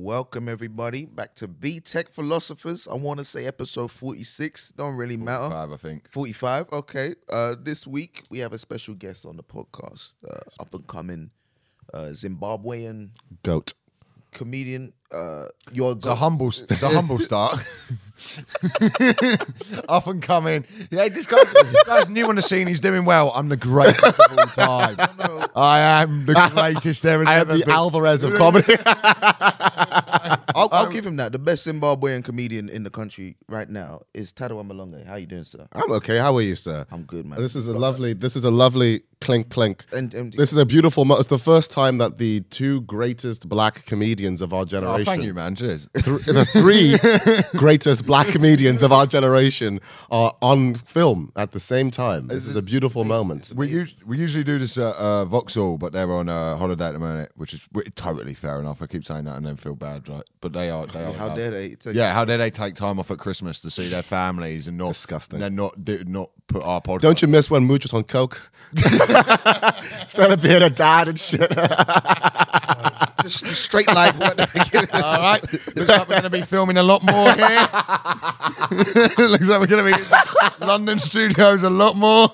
Welcome everybody back to BTEC Philosophers. I want to say episode 46. Don't really matter. Five, I think. 45. Okay. Uh, this week we have a special guest on the podcast. Uh, up and coming uh, Zimbabwean Goat. comedian. Uh, your It's a humble, it's a humble start. Up and coming. Yeah, this guy, this guy's new on the scene. He's doing well. I'm the greatest of all time. I am the greatest there I am ever the been. Alvarez of comedy. I'll, I'll give him that. The best Zimbabwean comedian in the country right now is Tadiwa Mahlunge. How you doing, sir? I'm okay. How are you, sir? I'm good, man. This is a lovely. This is a lovely clink clink. And- and- this is a beautiful. Mo- it's the first time that the two greatest black comedians of our generation. Oh, thank you, man. Cheers. th- the three greatest black comedians of our generation, are on film at the same time. This is a beautiful moment. We, us- we usually do this at uh, Vauxhall, but they're on uh, holiday at the moment, which is totally fair enough. I keep saying that and then feel bad, right? But they are. They are How dare they? take- Yeah, how dare they take time off at Christmas to see their families and not Disgusting. and not do, not put our podcast. Don't you miss when Mooch was on coke? Instead of being a dad and shit. Just, just straight what? All right. Looks like we're going to be filming a lot more here. Looks like we're going to be London studios a lot more.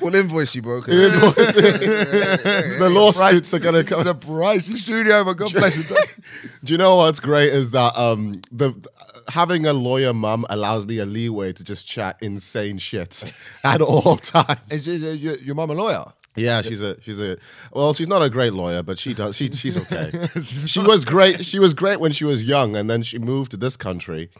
we'll invoice you, bro. 'cause- the lawsuits are gonna It's come. a pricey studio, but God bless you. Do you know what's great is that um the having a lawyer mum allows me a leeway to just chat insane shit at all times. Is, is, is your, your mum a lawyer? Yeah, she's a she's a well, she's not a great lawyer, but she does she she's okay. she was great. She was great when she was young, and then she moved to this country,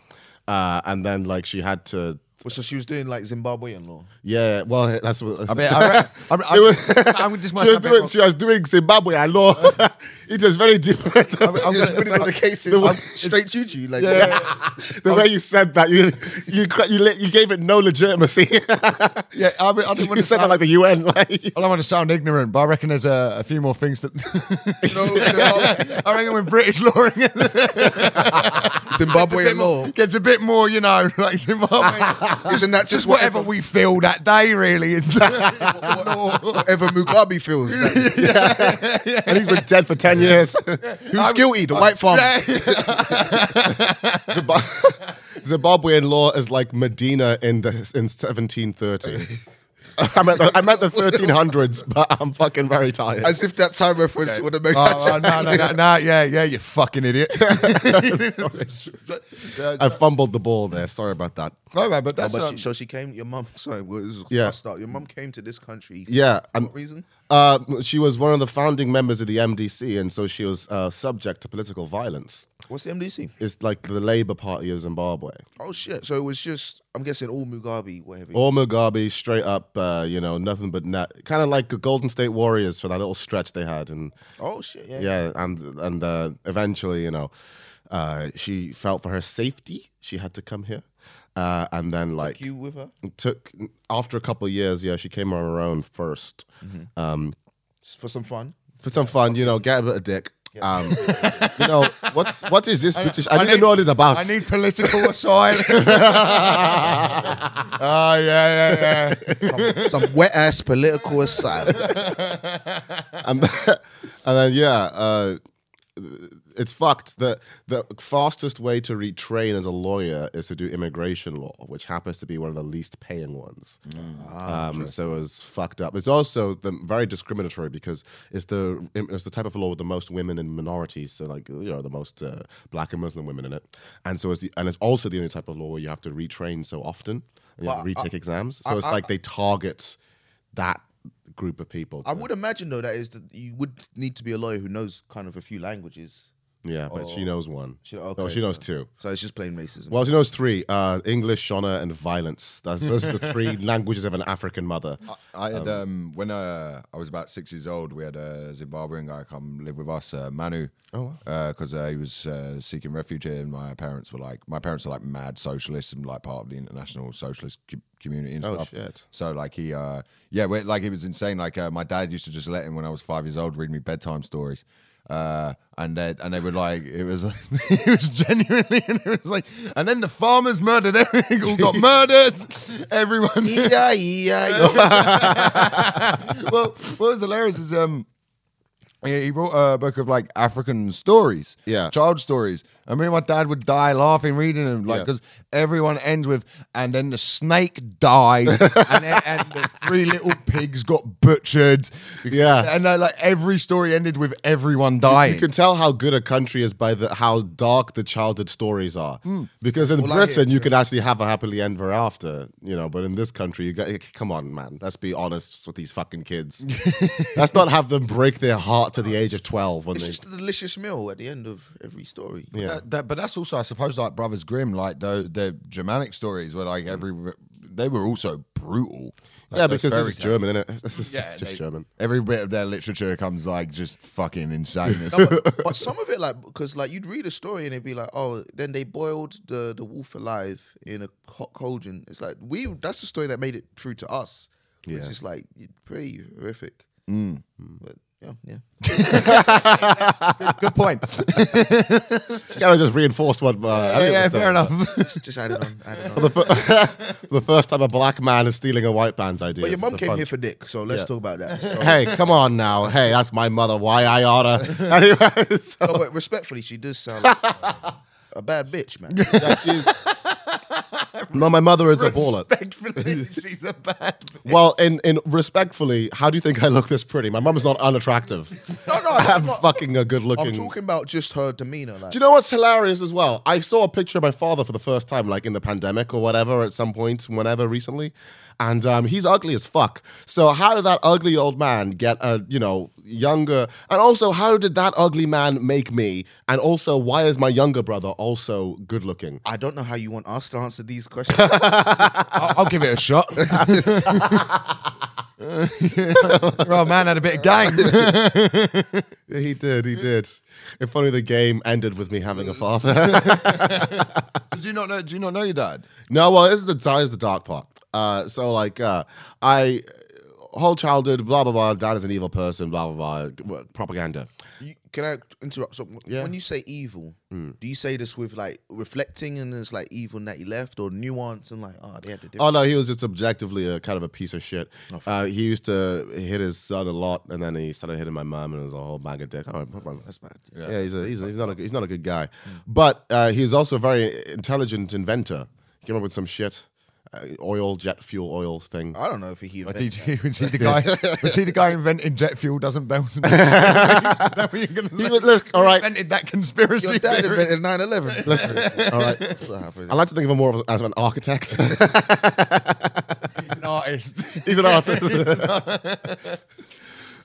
uh, and then like she had to. Well, so she was doing like Zimbabwean law. Yeah, well, that's what. I mean, I, I'm, was- I'm, this she, was doing, she was doing Zimbabwe law. it was very different. I'm I'm gonna- putting all the cases the- straight juju. Like, the way you said that, you you cra- you, you gave it no legitimacy. Yeah, I, mean, I don't want you to sound like the UN. Like, I don't want to sound ignorant, but I reckon there's a, a few more things that. no, Zimbabwe- I reckon with British law, it gets a Zimbabwean law. gets a bit more, you know, like Zimbabwe. Isn't that Just whatever whatever, we feel that day, really. Is that whatever Mugabe feels? Like, and he's been dead for ten years. who's guilty? The white farmer. Zimba- Zimbabwean law is like Medina in the in 1730. I meant the, I meant the 1300s, but I'm fucking very tired. As if that time reference would have made Oh, oh, no, no, no, no, yeah, yeah, you fucking idiot. I fumbled the ball there. Sorry about that. No, man, but Oh, that's but um, she, so she came. Your mum. Sorry, well, this is Yeah. yeah. Start. Your mum came to this country. Yeah, For and what reason? uh, she was one of the founding members of the MDC, and so she was uh, subject to political violence. What's the MDC? It's like the Labour Party of Zimbabwe. Oh shit! So it was just. I'm guessing all Mugabe, whatever. All Mugabe, straight up, uh, you know, nothing but net. Kind of like the Golden State Warriors for that little stretch they had, and Oh shit! Yeah. yeah, and and uh, eventually, you know, uh, she felt for her safety, she had to come here, uh, and then like You with her took after a couple of years, yeah, she came on her own 1st um, for some fun. for some fun, you know, get a bit of dick. Um, you know, what's what is this British? I, I didn't need- know what it's about. I need political asylum. oh, yeah, yeah, yeah. Some wet ass political asylum. and, and then yeah, uh, it's fucked. The the fastest way to retrain as a lawyer is to do immigration law, which happens to be one of the least paying ones. um, so it's fucked up. It's also the, very discriminatory because it's the it's the type of law with the most women and minorities. So like you know the most uh, black and Muslim women in it, and so it's the, and it's also the only type of law where you have to retrain so often and you have to But retake exams. So it's like they target that group of people. I would imagine though that is that you would need to be a lawyer who knows kind of a few languages. Yeah, but she knows one. She- no, okay, she knows two. So it's just plain racism. Well, she knows three: uh, English, Shona, and violence. That's those are the three languages of an African mother. I had um, when uh, I was about six years old, we had a Zimbabwean guy come live with us, uh, Manu. Oh, because uh, he was uh, seeking refuge here, and my parents were like, my parents are like mad socialists and like part of the international socialist co- community and Oh, stuff. shit. So like he, uh, yeah, like it was insane. Like uh, my dad used to just let him when I was five years old read me bedtime stories. Uh, and they and they would like it was it was genuinely and it was like and then the farmers murdered everything all got murdered everyone yeah, yeah, yeah. well, what was hilarious is um, he wrote a book of like African stories, Yeah. child stories. And me and my dad would die laughing reading them, like Yeah. because everyone ends with, and then the snake died, and, then, and the three little pigs got butchered. Yeah. and uh, like every story ended with everyone dying. You can tell how good a country is by the how dark the childhood stories are. Because in Well, I Britain, hear- you can actually have a happily ever after, you know. But in this country, you got come on, man. Let's be honest with these fucking kids. Let's not have them break their heart to the age of twelve when It's they. just a delicious meal at the end of every story. Yeah. That, that, but that's also, I suppose, like Brothers Grimm, like the the Germanic stories, where like every they were also brutal. Like, yeah, because fairy this is tales. German, innit? This is Yeah, just they- German. Every bit of their literature comes like just fucking insane. No, but, but some of it, like, because like you'd read a story and it'd be like, oh, then they boiled the the wolf alive in a hot cauldron. It's like we that's the story that made it through to us, which Yeah. is like pretty horrific. Mm. But yeah, yeah. Good point. Yeah, I just reinforced what. Uh, I yeah, yeah, fair the- enough. Just, just add it on. Add it on. The, fir- the first time a black man is stealing a white man's idea. but your mum came fun- here for dick, so let's Yeah. talk about that. So, Hey, come on now. Hey, that's my mother. Why I oughta. anyway, so, no, but respectfully, she does sound like uh, a bad bitch, man. yeah, she's. No, my mother is a baller. Respectfully, she's a bad. Well, in in respectfully, how do you think I look this pretty? My mum is not unattractive. No, no, I'm I'm not. fucking a good looking. I'm talking about just her demeanor. Like, Do you know what's hilarious as well? I saw a picture of my father for the first time, like in the pandemic or whatever, at some point, whenever recently, and um, he's ugly as fuck. So how did that ugly old man get a you know younger? And also, how did that ugly man make me? And also, why is my younger brother also good looking? I don't know how you want us to answer these questions. I'll, I'll give it a shot. Your old man had a bit of game. He did, he did. If only the game ended with me having a father. Did you not know? Do you not know your dad? No, well, this is the this is the dark part. Uh, so like, uh, I whole childhood, blah blah blah. Dad is an evil person, blah blah blah. Propaganda. You, can I interrupt? So, Yeah. when you say evil, do you say this with like reflecting and there's like evil that he left, or nuance and like, oh, they had the different. Oh no, he was just objectively a kind of a piece of shit. Uh, he used to hit his son a lot, and then he started hitting my mom, and it was a whole bag of dick. Oh, That's bad. yeah, he's a, he's a, he's not a he's not a good guy, but uh, he's also a very intelligent inventor. He came up with some shit, uh, oil, jet fuel, oil thing. I don't know if he Did you, was he the guy? Was he the guy inventing jet fuel doesn't bounce? Is that what you're gonna He say? was- look, all right. Invented that conspiracy. Your dad theory. invented 9/11. Listen, all right. That's what happened. I like to think of him more of as an architect. He's an artist. He's an artist.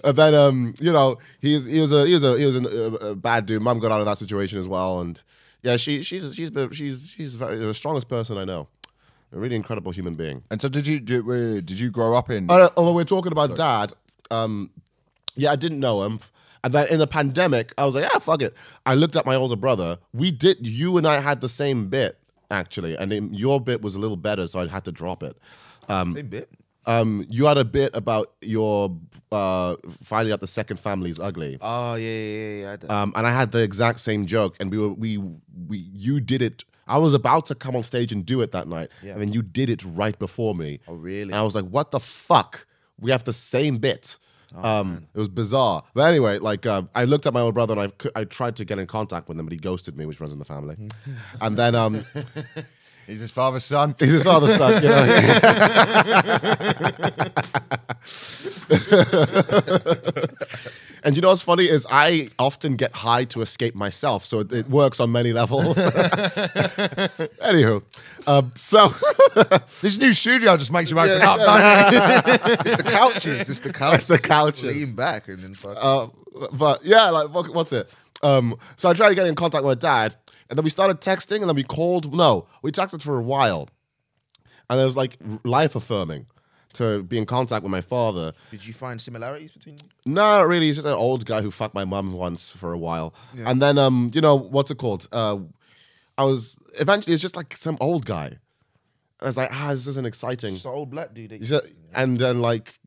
and then, um, you know, he's he was a he was a he was a, a bad dude. Mom got out of that situation as well, and yeah, she she's she's she's she's very the strongest person I know. A really incredible human being. And so, did you did, uh, did you grow up in? Oh, we're talking about dad. Um, yeah, I didn't know him. And then in the pandemic, I was like, ah, fuck it. I looked at my older brother. We did, you and I had the same bit, actually. And your bit was a little better, so I had to drop it. Same bit. Um, you had a bit about your uh, finding out the second family is ugly. Oh yeah, yeah, yeah. I Um, and I had the exact same joke, and we were we we you did it. I was about to come on stage and do it that night, Yeah. and then you did it right before me. Oh, really? And I was like, "What the fuck? We have the same bit." um, it was bizarre, but anyway, like uh, I looked at my old brother and I I tried to get in contact with him, but he ghosted me, which runs in the family. and then um, He's his father's son. he's his father's son, you know. And you know what's funny is I often get high to escape myself, so it, it works on many levels. Anywho, um, so This new studio just makes you open up. don't it's the couches. It's the couches. It's the couches. Lean back and then fuck. uh, but yeah, like what- what's it? Um, so I tried to get in contact with my dad, and then we started texting, and then we called. No, we texted for a while, and it was like life affirming to be in contact with my father. Did you find similarities between? No, really, he's just an old guy who fucked my mum once for a while, and then um, you know what's it called? Uh, I was eventually it's just like some old guy. I was like, ah, this isn't exciting. Just an old black dude. that said, and then like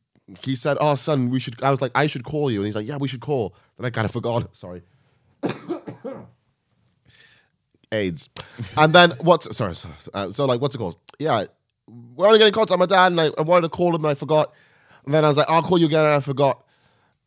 he said, "Oh, son, we should." I was like, "I should call you," and he's like, "Yeah, we should call." Then I kind of forgot. Sorry. AIDS, and then what's sorry, sorry uh, so like what's it called? Yeah, we're only getting contact with my dad, and I, I wanted to call him, and I forgot. And then I was like, "I'll call you again," and I forgot.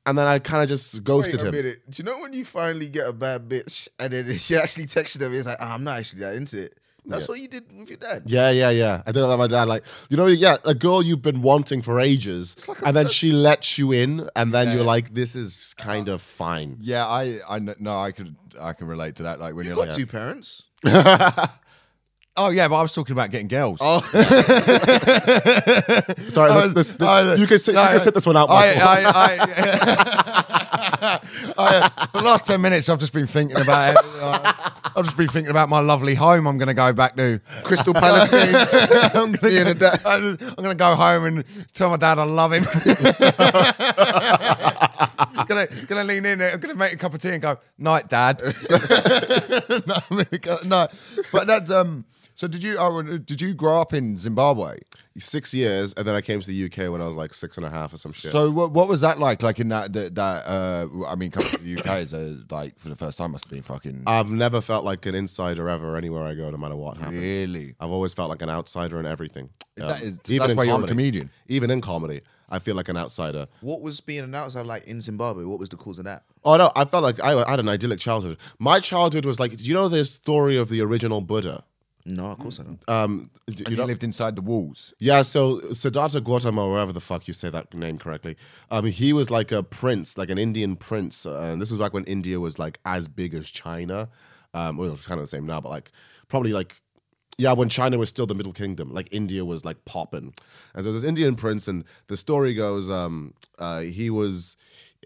and then I kind of just ghosted Wait a him. minute. Do you know when you finally get a bad bitch and then she actually texted them? It's like, oh, I'm not actually that into it. That's what you did with your dad. Yeah, yeah, yeah. I did it like my dad. Like, you know, yeah, a girl you've been wanting for ages, and then she lets you in, and then you're like, this is kind uh-huh. of fine. Yeah, I, I kn- no, I could, I can relate to that. Like when You you're got like, two parents. oh yeah, but I was talking about getting girls. Oh, Sorry, this, this, this- I- you can sit, no, you can sit this one out. I. I, I, I, the last 10 minutes, I've just been thinking about it. I've just been thinking about my lovely home I'm going to go back to. Crystal Palace. I'm going Me and the dad. I'm to go home and tell my dad I love him. gonna, gonna lean in, there, I'm gonna make a cup of tea and go, night, dad. no, I'm gonna- no, but that's um. So did you? Oh, did you grow up in Zimbabwe? Six years, and then I came to the UK when I was like six and a half or some shit. So what, what was that like? Like in that that, that uh, I mean, coming to the UK is a, like for the first time must have been fucking I've never felt like an insider ever anywhere I go, no matter what happens. really. I've always felt like an outsider in everything. Is Um, that, is, even that's in why you're a comedy. comedian. Even in comedy, I feel like an outsider. what was being an outsider like in Zimbabwe? What was the cause of that? Oh no, I felt like I, I had an idyllic childhood. My childhood was like, do you know the story of the original Buddha? No, of course I don't. Um, d- And you you know, lived inside the walls. yeah. So Siddhartha Gautama, or wherever the fuck you say that name correctly, um, he was like a prince, like an Indian prince, uh, and this was back when India was like as big as China. Um, well, it's kind of the same now, but like probably like yeah, when China was still the Middle Kingdom, like India was like popping. And so this Indian prince, and the story goes, um, uh, he was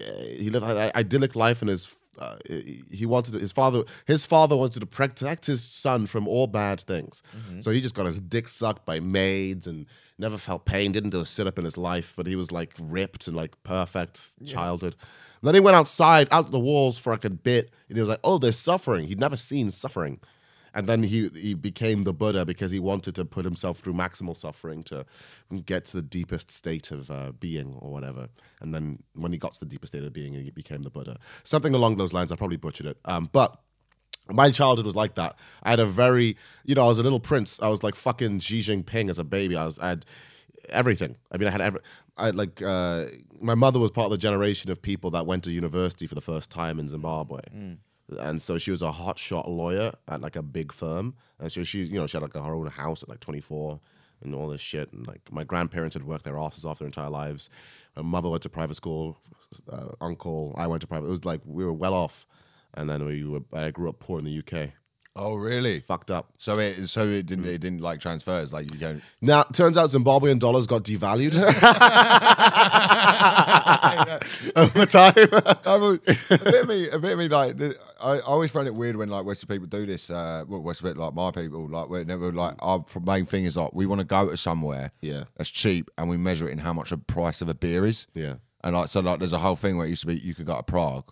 uh, he lived an idyllic life, in his uh, he wanted to, his father his father wanted to protect his son from all bad things. So he just got his dick sucked by maids and never felt pain. Didn't do a sit up in his life, but he was like ripped and like perfect childhood. then he went outside, out the walls for like a bit, and he was like, "Oh, there's suffering." He'd never seen suffering. And then he he became the Buddha because he wanted to put himself through maximal suffering to get to the deepest state of uh, being or whatever. And then when he got to the deepest state of being, he became the Buddha. Something along those lines. I probably butchered it. Um, but my childhood was like that. I had a very, you know, I was a little prince. I was like fucking Xi Jinping as a baby. I was, I had everything. I mean, I had every, I had like, uh, my mother was part of the generation of people that went to university for the first time in Zimbabwe. And so she was a hotshot lawyer at like a big firm. And so she, you know, she had like her own house at like 24 and all this shit. And like my grandparents had worked their asses off their entire lives. My mother went to private school, uh, uncle, I went to private. It was like we were well off. And then we were, I grew up poor in the UK. Oh really? Fucked up. So it so it didn't it didn't like transfers like you don't. Now, turns out Zimbabwean dollars got devalued over time. I mean, a bit of me, a bit of me, like I, I always find it weird when like Western people do this. Uh, well, Western people, like my people, like we're never like our main thing is like we want to go to somewhere, Yeah. that's cheap, and we measure it in how much the price of a beer is. Yeah. and like so, like there's a whole thing where it used to be you could go to Prague,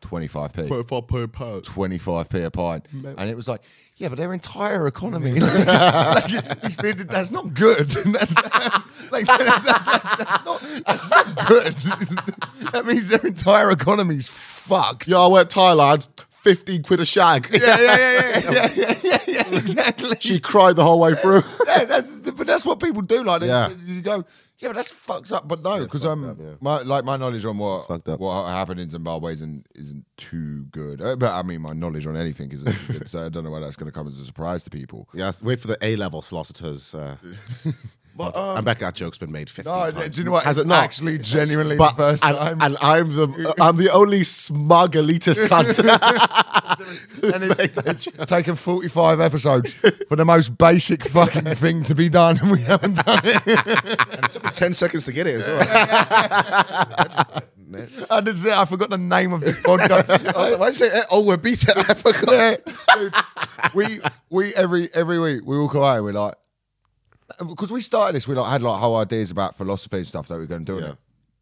twenty five p. 25p a pint. Twenty five per pint, And it was like, yeah, but their entire economy, like, been- that's not good. That's, like, that's, that's not, that's not good. that means their entire economy's fucked. Yo, I went Thailand, 15 quid a shag. Yeah, yeah, yeah, yeah, yeah, yeah, yeah, yeah, exactly. She cried the whole way through. yeah, that's but that's what people do. Like, Yeah. you go, yeah, but that's fucked up. But no, because um, up, yeah. my like my knowledge on what what happened in Zimbabwe isn't isn't too good. Uh, but I mean, my knowledge on anything isn't good. So I don't know why that's going to come as a surprise to people. yeah, wait for the A level philosophers. Uh, But I um, bet that joke's been made 50 No, times. do you know what? Has It's it not? actually genuinely But, the first and, time. and I'm the I'm the only smug elitist cunt. And it's, it's taken 45 episodes for the most basic fucking thing to be done, and we haven't done it. It took me ten seconds to get it as well. I, did say, I forgot the name of this podcast. I like, why did you say, oh, we're beat I forgot. Yeah. Dude, we we every every week we walk away we're like because we started this we like had like whole ideas about philosophy and stuff that we are going to do Yeah. it.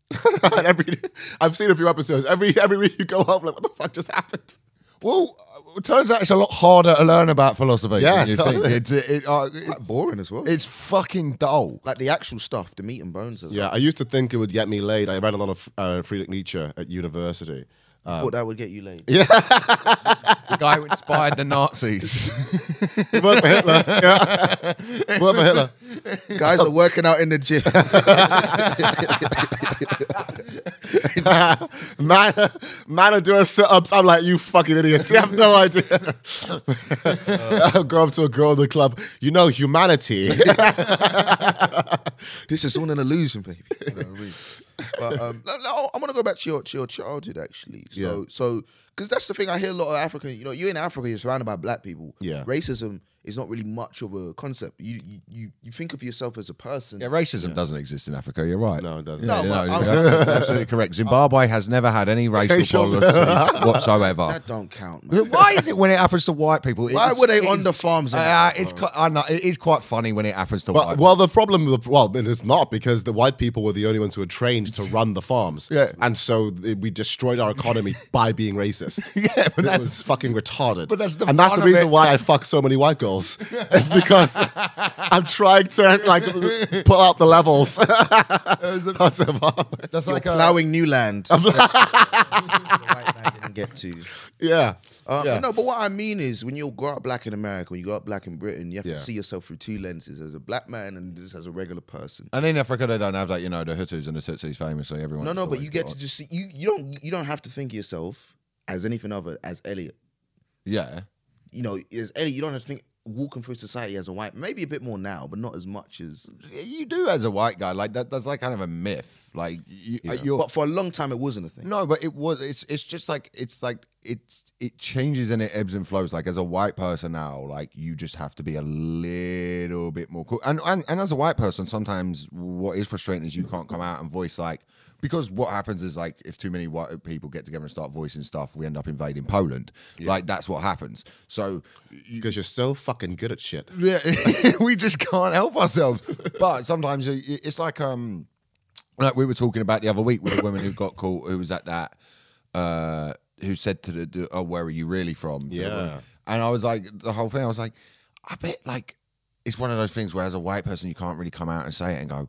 And every, I've seen a few episodes. Every every week you go home like, what the fuck just happened? well it turns out it's a lot harder to learn about philosophy Yeah, than you think it's it, it, uh, it- Quite boring as well. it's fucking dull like the actual stuff, the meat and bones. As Yeah, I used to think it would get me laid. I read a lot of uh, Friedrich Nietzsche at university. I thought that would get you laid. Yeah. the guy who inspired the Nazis It worked for Hitler. Yeah. It worked for Hitler. Guys are working out in the gym. man, man are doing sit ups. I'm like, you fucking idiots. You have no idea. I'll go up to a girl in the club. You know, humanity. this is all an illusion, baby. You know what I mean? But um, no, no, I want to go back to your to your childhood actually. So Yeah. so because that's the thing I hear a lot of African. You know, you're in Africa, you're surrounded by black people. Yeah. racism is not really much of a concept. You you you, you think of yourself as a person. Yeah, racism doesn't exist in Africa. You're right. No, it doesn't. Yeah, No, no, but I'm- you're absolutely, absolutely correct. Zimbabwe has never had any racial Racial- policies whatsoever. That don't count. Man. Why is it when it happens to white people? Why were they on is- the farms? Uh, that, it's quite, I know, it is quite funny when it happens to Well, white. well, the problem, with, well, it's not because the white people were the only ones who were trained to run the farms. Yeah. And so we destroyed our economy by being racist. Yeah, but It that's- was fucking retarded. but that's the and that's the reason it. why I fuck so many white girls. It's because I'm trying to like pull out the levels. That's You're like a, plowing new land. that the white man didn't get to. yeah. Uh, yeah. but No, but what I mean is when you grow up black in America, when you grow up black in Britain, you have Yeah. to see yourself through two lenses as a black man and just as a regular person. and in Africa they don't have that. You know, the Hutus and the Tutsis famously. Everyone. No, no, but you get to just see you. You don't. You don't have to think of yourself as anything other as Elliot. yeah. You know, as Elliot, you don't have to think walking through society as a white. Maybe a bit more now, but not as much as. You do as a white guy, like that. That's like kind of a myth. Like you, you're, But for a long time, it wasn't a thing. No, but it was. It's it's just like it's like it's it changes and it ebbs and flows. Like as a white person now, like you just have to be a little bit more cool. And and, and as a white person, sometimes what is frustrating is you can't come out and voice like because what happens is like if too many white people get together and start voicing stuff, we end up invading Poland. Like that's what happens. So Because you're so fucking good at shit. yeah, we just can't help ourselves. But sometimes it's like um, like we were talking about the other week with a woman who got caught, who was at that, uh, who said to the, the oh, where are you really from? Yeah. and I was like, the whole thing. I was like, I bet like it's one of those things where as a white person you can't really come out and say it and go,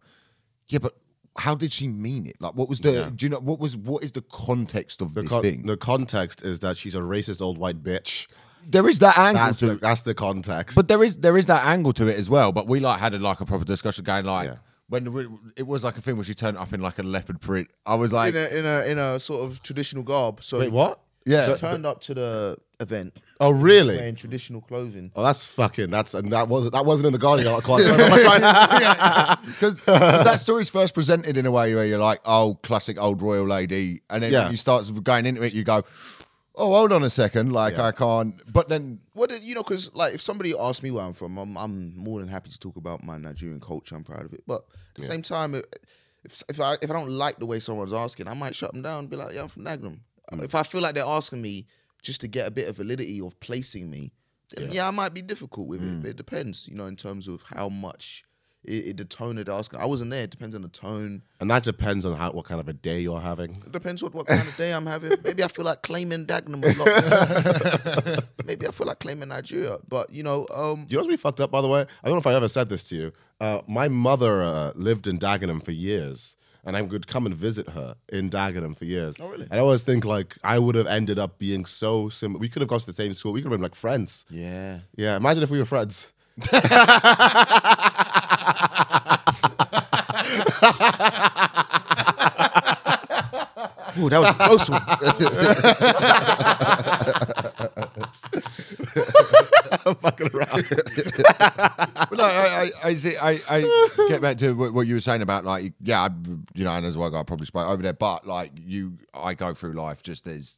yeah, but. How did she mean it? Like, what was the? Yeah. Do you know what was? What is the context of The, this con- thing? the context is that she's a racist old white bitch. there is that angle That's to the, that's the context. But there is there is that angle to it as well. But we like had a, like a proper discussion going like Yeah. when we, it was like a thing where she turned up in like a leopard print. I was like, in a in a in a sort of traditional garb. So Wait, what? Yeah, She turned up to the event Oh, really? wearing traditional clothing. Oh, that's fucking. That's and that wasn't that wasn't in the Guardian. I can't. Because that story's first presented in a way where you're like, oh, classic old royal lady, and then Yeah. you start going into it, you go, oh, hold on a second, like. I can't. But then What did you know? Because like, if somebody asks me where I'm from, I'm, I'm more than happy to talk about my Nigerian culture. I'm proud of it. But at the same time, if if I if I don't like the way someone's asking, I might shut them down and be like, "Yeah, I'm from Dagenham." Mm. If I feel like they're asking me just to get a bit of validity of placing me, then yeah, I might be difficult with Mm. it. But it depends, you know, in terms of how much it, it the tone of the asking. I wasn't there. It depends on the tone. and that depends on how what kind of a day you're having. It depends what, what kind of day I'm having. Maybe I feel like claiming Dagenham a lot. Maybe I feel like claiming Nigeria. But you know, um, Do you know what's really fucked up, by the way? I don't know if I ever said this to you. Uh, my mother uh, lived in Dagenham for years, and I would come and visit her in Dagenham for years. Oh, really? And I always think like I would have ended up being so similar. We could have gone to the same school. We could have been like friends. yeah. Yeah, imagine if we were friends. Ooh, that was a close one. I'm fucking around. But no, I, I, I see. I, I get back to what, what you were saying about like, yeah, I, you know, and as well, I probably spoke over there, but like you, I go through life just as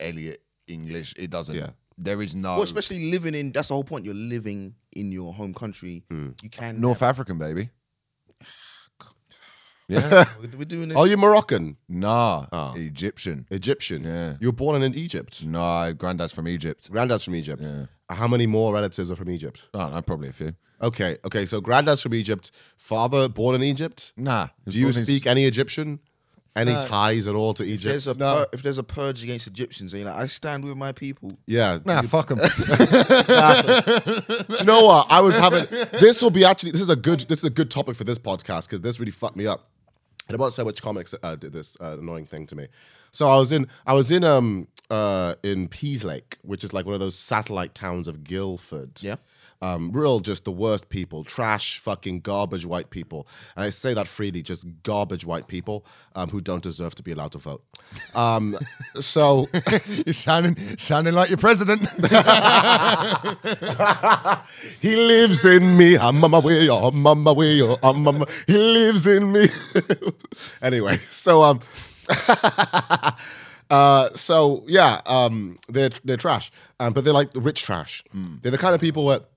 Elliot English. It doesn't. Yeah. There is no Well, especially living in that's the whole point. You're living in your home country. Hmm. You can North African, baby. Yeah. We're doing this. Are you Moroccan? nah. Oh. Egyptian. Egyptian? Yeah. You were born in Egypt. No, granddad's from Egypt. Granddad's from Egypt. Yeah. Uh, how many more relatives are from Egypt? Ah, I don't know, probably a few. Okay, okay. So granddad's from Egypt. Father born in Egypt. Nah. he was Do you born in speak any Egyptian? Any ties at all to Egypt? there's a pur- if there's a purge against Egyptians, and you're like, I stand with my people. yeah. Nah, fuck him. Do you know what? I was having this will be actually this is a good this is a good topic for this podcast because this really fucked me up. I won't say which comics uh, did this uh, annoying thing to me, So I was in I was in um uh in Peaslake, which is like one of those satellite towns of Guildford. Yeah. Um, real just the worst people, trash, fucking garbage white people. And I say that freely, just garbage white people um, who don't deserve to be allowed to vote. Um, so You're sounding sounding like your president. he lives in me. I'm on my way, I'm on my way, I'm on my He lives in me. anyway, so um uh so yeah, um they're they're trash. Um, but they're like the rich trash. They're the kind of people that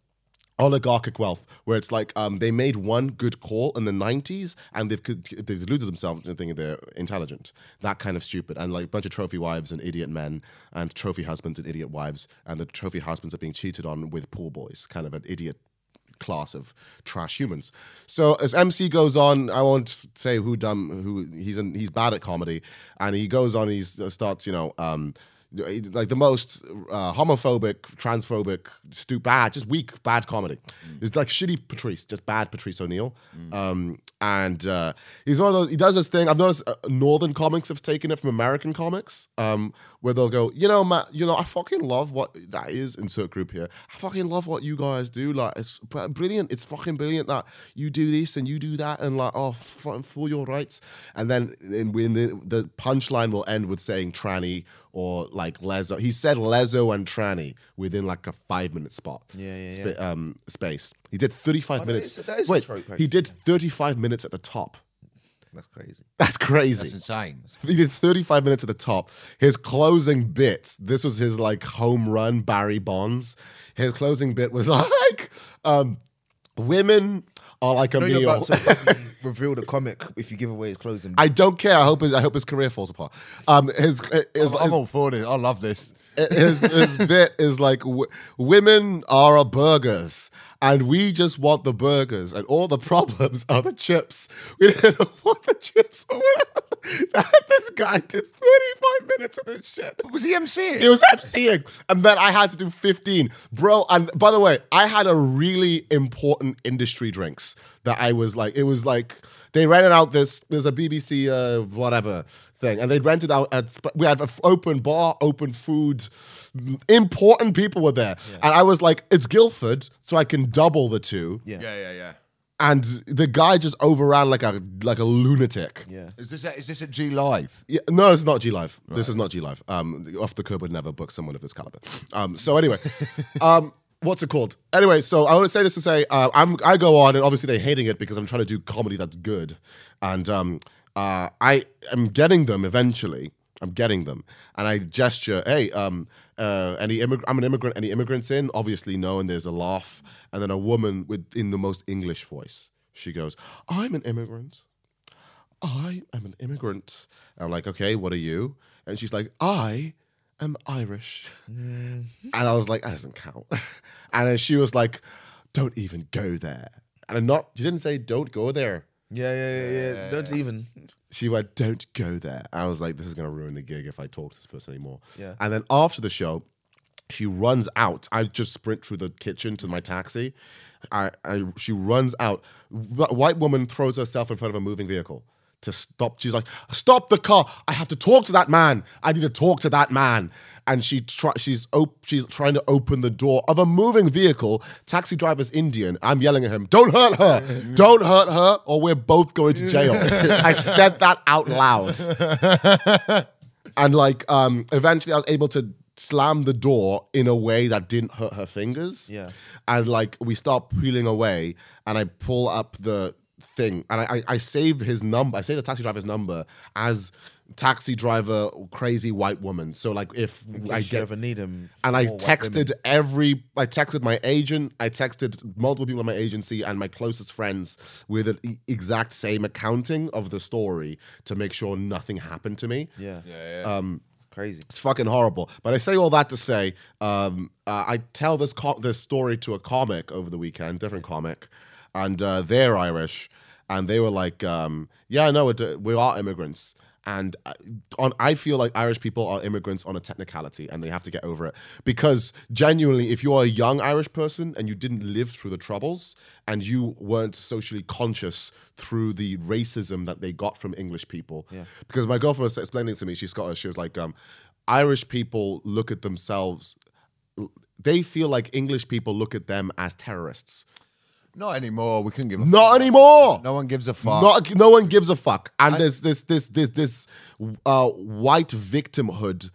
oligarchic wealth where it's like um, they made one good call in the 90s and they've they've deluded themselves into thinking they're intelligent that kind of stupid and like a bunch of trophy wives and idiot men and trophy husbands and idiot wives and the trophy husbands are being cheated on with poor boys kind of an idiot class of trash humans. So as MC goes on, I won't say who dumb who he's in, he's bad at comedy, and he goes on. He starts you know um, like the most uh, homophobic, transphobic, stupid, bad, just weak, bad comedy. It's like shitty Patrice, just bad Patrice O'Neal. Um, and uh, he's one of those. He does this thing. I've noticed uh, Northern comics have taken it from American comics, um, where they'll go, you know, Matt, you know, I fucking love what that is. Insert group here. I fucking love what you guys do. Like, it's brilliant. It's fucking brilliant that you do this and you do that, and like, oh, for your rights. And then in, when the the punchline will end with saying tranny or like lezo. He said lezo and tranny within like a five minute spot. Yeah, yeah, Spa- um, space. He did 35 that minutes. is- that is a Wait, trope, he did 35 minutes at the top. That's crazy. That's crazy. That's insane. He did 35 minutes at the top. His closing bits, this was his like home run, Barry Bonds. His closing bit was like, um, women are like a I know you're meal. about to reveal the comic if you give away his closing. I don't care. I hope his, I hope his career falls apart. Um, his, his, I'm his, all for this. I love this. his, his bit is like w- women are a burgers and we just want the burgers and all the problems are the chips we didn't want the chips or whatever this guy did 35 minutes of this shit Was he MCing? it was MCing, and then I had to do 15. Bro, and by the way, I had a really important industry drinks that I was like, it was like they rented out this, there's a BBC uh, whatever thing, and they rented out at we had an open bar, open food. Important people were there. And I was like, it's Guildford, so I can double the two. yeah. Yeah, yeah, yeah. And the guy just overran like a like a lunatic. Yeah. Is this at, is this at G Live? Yeah, no, it's not G Live. This is not G Live. Um, Off the Kerb would never book someone of this caliber. Um, so anyway, um, what's it called? Anyway, so I want to say this to say uh, I'm I go on and obviously they're hating it because I'm trying to do comedy that's good, and um, uh, I am getting them eventually. I'm getting them, and I gesture, hey, um, uh, any immig- I'm an immigrant. Any immigrants in? Obviously, no. And there's a laugh, and then a woman with in the most English voice. She goes, "I'm an immigrant." I am an immigrant. I'm like, okay, what are you? And she's like, I am Irish. And I was like, that doesn't count. And then she was like, don't even go there. And I'm not, she didn't say, don't go there. Yeah, yeah, yeah, yeah. Don't even. She went, don't go there. I was like, this is going to ruin the gig if I talk to this person anymore. Yeah. And then after the show, she runs out. I just sprint through the kitchen to my taxi. I, I she runs out. Wh- White woman throws herself in front of a moving vehicle to stop. She's like, "Stop the car! I have to talk to that man. I need to talk to that man." And she try, she's op- she's trying to open the door of a moving vehicle. Taxi driver's Indian. I'm yelling at him, "Don't hurt her! Don't hurt her, or we're both going to jail." I said that out loud and like um eventually I was able to slam the door in a way that didn't hurt her fingers. Yeah. And like we start peeling away and I pull up the thing and I I, I save his number. I save the taxi driver's number as taxi driver crazy white woman. So like if I I get ever need him. and I texted every, I texted my agent, I texted multiple people in my agency and my closest friends with an e- exact same accounting of the story to make sure nothing happened to me. Yeah, Yeah, yeah. Um, it's crazy. it's fucking horrible. But I say all that to say, um, uh, I tell this co- this story to a comic over the weekend, different comic, and uh, they're Irish, and they were like, um, "Yeah, no, it, we are immigrants." And uh, on, I feel like Irish people are immigrants on a technicality, and they have to get over it. Because genuinely, if you are a young Irish person and you didn't live through the troubles, and you weren't socially conscious through the racism that they got from English people, because my girlfriend was explaining to me, she's Scottish. She was like, um, Irish people look at themselves they feel like English people look at them as terrorists. Not anymore. We couldn't give a Not anymore. No one gives a fuck. Not, no one gives a fuck. And there's this this this this uh, white victimhood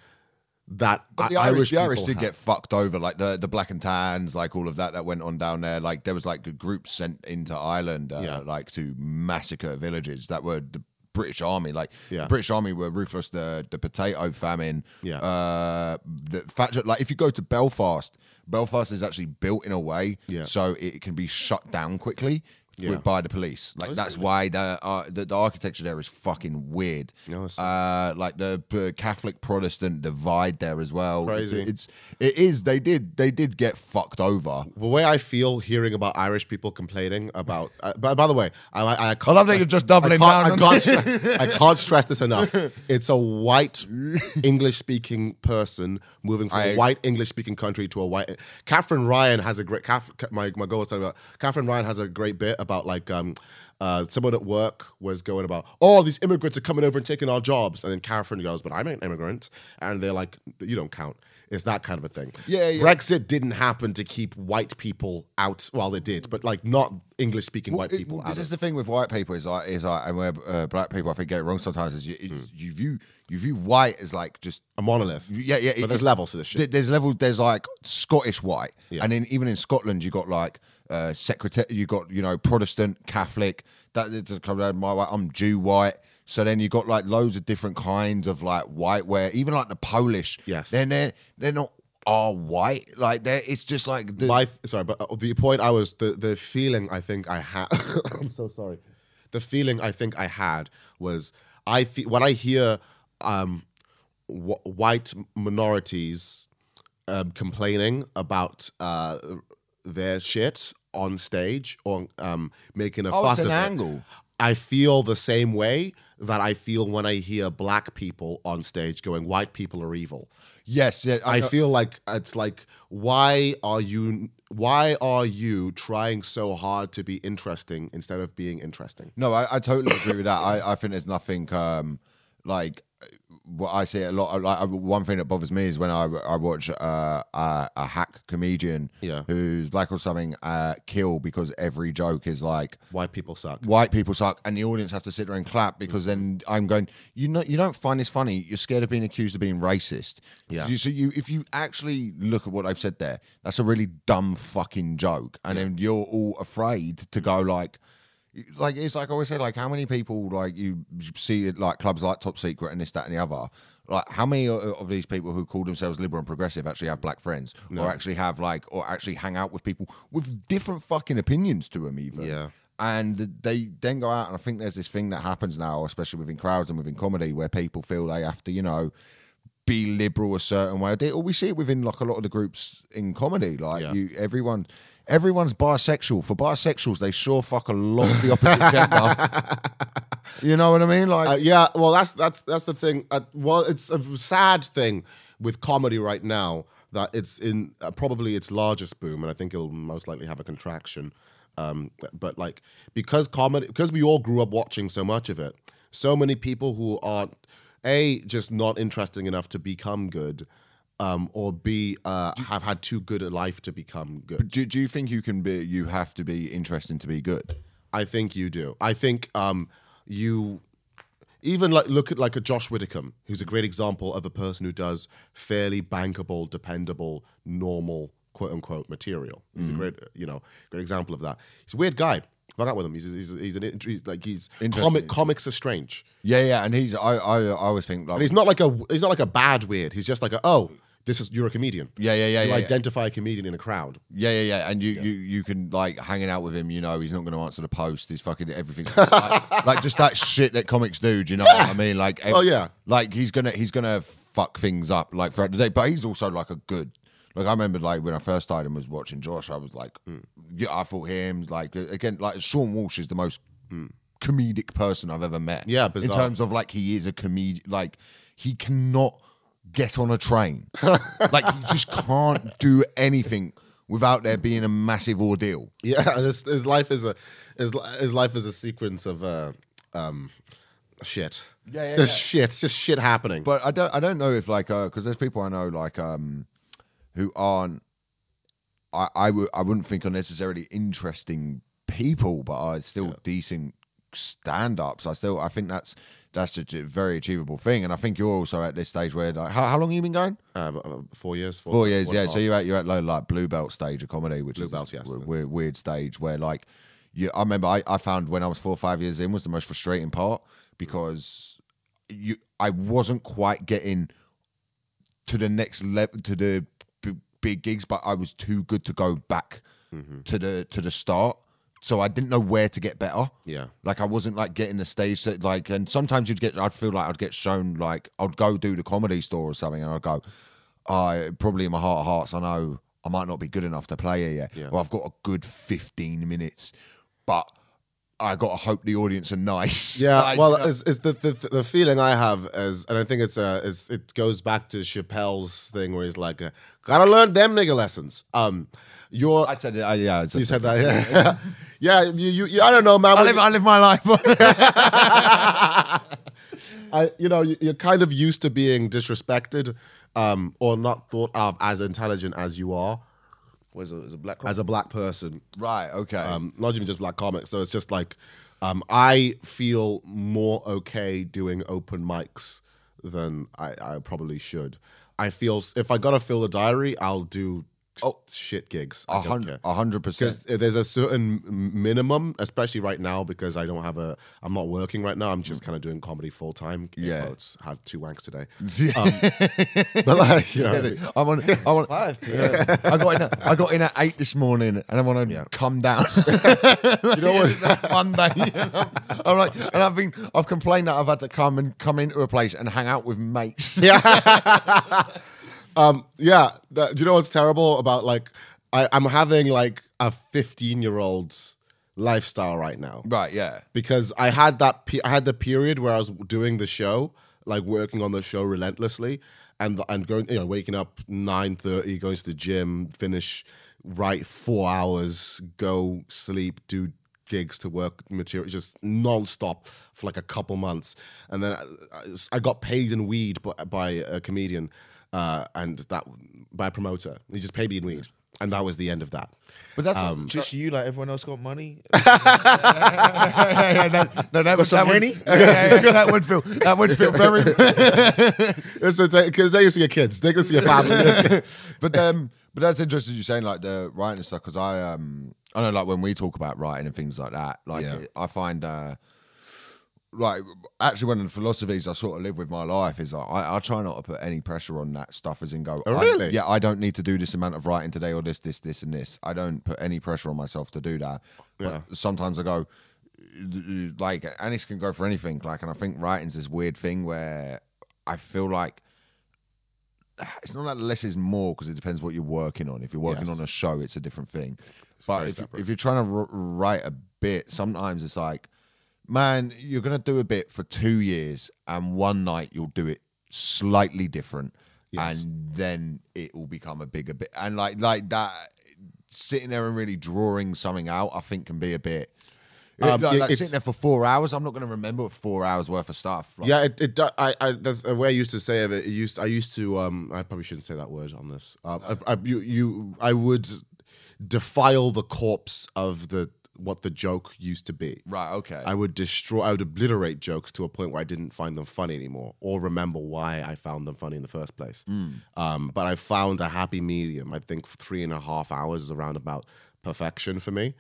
that But the I- Irish, the Irish did have. get fucked over, like the the black and tans, like all of that that went on down there. Like there was like groups sent into Ireland, uh, Yeah. like to massacre villages that were the British Army. Like Yeah. the British Army were ruthless. The the potato famine. Yeah. Uh, the fact that like if you go to Belfast, Belfast is actually built in a way Yeah. so it can be shut down quickly. Yeah. with- by the police, like that's why the, uh, the the architecture there is fucking weird. No, uh, like the uh, Catholic Protestant divide there as well. It's- Crazy. It's, it is. They did they did get fucked over. The way I feel hearing about Irish people complaining about, uh, by, by the way, I, I, I, can't, I love that you're just doubling I can't, down I can't, I can't stress this enough. It's a white English speaking person moving from I- a white English speaking country to a white. Katherine Ryan has a great. Kath, my my girl was talking about. Katherine Ryan has a great bit about like um. Uh, someone at work was going about, oh, these immigrants are coming over and taking our jobs, and then Katherine goes, "But I'm an immigrant," and they're like, "You don't count." It's that kind of a thing. Yeah, yeah. Brexit didn't happen to keep white people out. Well, it did, but like not English speaking white It- people well, this is the thing with white people is like is like and where uh, black people I think get it wrong sometimes is you, Hmm. you view you view white as like just a monolith. yeah yeah But there's it- levels to this shit. There's levels. There's like Scottish white, Yeah. and then even in Scotland, you got like uh, secretary. You got you know Protestant, Catholic. That just comes out my way. I'm Jew white. So then you got like loads of different kinds of like white. Where even like the Polish, Yes. then they're they're not all white. Like they it's just like the, My sorry, but uh, the point I was the the feeling I think I had. I'm so sorry. The feeling I think I had was I feel when I hear um, wh- white minorities um, complaining about uh, their shit on stage or um, making a Oh, fuss it's an of it, angle. I feel the same way that I feel when I hear black people on stage going, "White people are evil." yes, yeah. I know- feel like it's like why are you why are you trying so hard to be interesting instead of being interesting? No, I, I totally agree with that. I, I think there's nothing um, like what I see a lot. Like uh, one thing that bothers me is when I I watch uh, a, a hack comedian Yeah. who's black or something uh, kill because every joke is like White people suck. white people suck and the audience have to sit there and clap because then I'm going you know you don't find this funny you're scared of being accused of being racist Yeah. You- so you if you actually look at what they've said there that's a really dumb fucking joke and then you're all afraid to go like like it's like I always say like how many people like you see it like clubs like Top Secret and this that and the other like how many of these people who call themselves liberal and progressive actually have black friends or actually have like or actually hang out with people with different fucking opinions to them even Yeah. and they then go out and I think there's this thing that happens now, especially within crowds and within comedy, where people feel they have to, you know, be liberal a certain way. Or we see it within like a lot of the groups in comedy. Like Yeah. you, everyone, everyone's bisexual. For bisexuals, they sure fuck a lot of the opposite gender. You know what I mean? Like Uh, yeah, well, that's that's that's the thing. Uh, well, it's a sad thing with comedy right now that it's in uh, probably its largest boom, and I think it'll most likely have a contraction. Um, but like because comedy, because we all grew up watching so much of it, so many people who aren't a just not interesting enough to become good, um, or b uh, have had too good a life to become good. do, do you think you can be? You have to be interesting to be good. I think you do. I think um, you even like look at like a Josh Widdicombe, who's a great example of a person who does fairly bankable, dependable, normal quote unquote material. He's Mm. a great, you know, great example of that. He's a weird guy. Fuck out with him. He's he's, he's an he's like he's comic comics are strange. Yeah, yeah. And he's I I, I always think like And he's not like a he's not like a bad weird. He's just like a oh this is you're a comedian. yeah, yeah, yeah, You yeah, yeah. identify a comedian in a crowd. Yeah, yeah, yeah. And you, you, you can like hanging out with him. You know, he's not going to answer the post. He's fucking everything. like, like, just that shit that comics do. Do you know what I mean? Like, Oh, yeah. Like he's gonna he's gonna fuck things up like throughout the day. But he's also like a good. Like I remember, like when I first started and was watching Josh, I was like, Hmm. yeah, I thought him like again, like Sean Walsh is the most comedic person I've ever met. Yeah, in terms of like he is a comedian. Like he cannot get on a train. like you just can't do anything without there being a massive ordeal. Yeah, his, his life is a his, his life is a sequence of uh, um, shit. Yeah, yeah, just yeah. shit, just shit happening. But I don't I don't know if like because there's people I know like um who aren't I I would I wouldn't think are necessarily interesting people, but are still decent stand ups. I still I think that's that's a very achievable thing, and I think you're also at this stage where like how, how long have you been going? uh, four years, four, Four years, yeah. So you're at you're at low like blue belt stage of comedy, which Blue is belt, yes. a weird, weird stage where like you. I remember I, I found when I was four or five years in was the most frustrating part because you I wasn't quite getting to the next level to the big gigs, but I was too good to go back Mm-hmm. to the to the start. So I didn't know where to get better. Yeah. Like I wasn't like getting the stage set like and sometimes you'd get I'd feel like I'd get shown like I'd go do the comedy store or something and I'd go, I probably in my heart of hearts I know I might not be good enough to play here yet. Yeah. Or I've got a good fifteen minutes. But I gotta hope the audience are nice. Yeah, Like, well, you know- it's, it's the, the the feeling I have is, and I think it's uh, it's it goes back to Chappelle's thing where he's like, "Gotta learn them nigga lessons." Um, you're I said it, I, yeah, you said that, yeah, yeah. You, you, you I don't know, man. I live, I live my life. I, you know, you- you're kind of used to being disrespected, um, or not thought of as intelligent as you are Was a, black as a black person. right, okay. um, not even just black comics. So it's just like um, I feel more okay doing open mics than I, I probably should. I feel if I gotta fill a diary, I'll do oh, shit gigs. A hundred, a hundred percent. Because there's a certain minimum, especially right now, because I don't have a, I'm not working right now. I'm just kind of doing comedy full time. Yeah. Quotes. Had two wanks today. Um, but like, you know, I mean? I'm on. I'm on. Five. Yeah. I got in. At, I got in at eight this morning, and I want to Yeah. come down. you know what? Monday. I'm, I'm like, and I've been. I've complained that I've had to come and come into a place and hang out with mates. Um, yeah. that- do you know what's terrible about like I, I'm having like a 15 year old's lifestyle right now Right. Yeah. because I had that pe- I had the period where I was doing the show, like working on the show relentlessly, and and going you know waking up 9:30, going to the gym, finish write four hours, go sleep, do gigs to work material just non-stop for like a couple months and then I, I got paid in weed by, by a comedian uh, and that by a promoter he just paid me in weed and that was the end of that But that's Um, Just you, like everyone else, got money. yeah, yeah, no, no, that, would- some that would, yeah, yeah, yeah, that would feel that would feel very. because they used to get kids they used to get family but um, but that's interesting you saying like the writing and stuff because I um I know like when we talk about writing and things like that like Yeah. I find uh like actually one of the philosophies I sort of live with my life is like, I, I try not to put any pressure on that stuff as in go Oh, I- really? yeah I don't need to do this amount of writing today or this this this and this I don't put any pressure on myself to do that Yeah. but sometimes I go like and this can go for anything like and I think writing's this weird thing where I feel like it's not that less is more because it depends what you're working on. If you're working Yes. on a show, it's a different thing. But if, if you're trying to r- write a bit, sometimes it's like, man, you're gonna do a bit for two years, and one night you'll do it slightly different, Yes. and then it will become a bigger bit. And like like that, sitting there and really drawing something out, I think can be a bit. Um, like, like sitting there for four hours, I'm not going to remember four hours worth of stuff. Like, Yeah, it, it I, I the, way I used to say of it, it used I used to um I probably shouldn't say that word on this. Uh, I, I, you, you I would defile the corpse of the what the joke used to be. Right. Okay. I would destroy I would obliterate jokes to a point where I didn't find them funny anymore or remember why I found them funny in the first place. Um, but I found a happy medium. I think three and a half hours is around about perfection for me.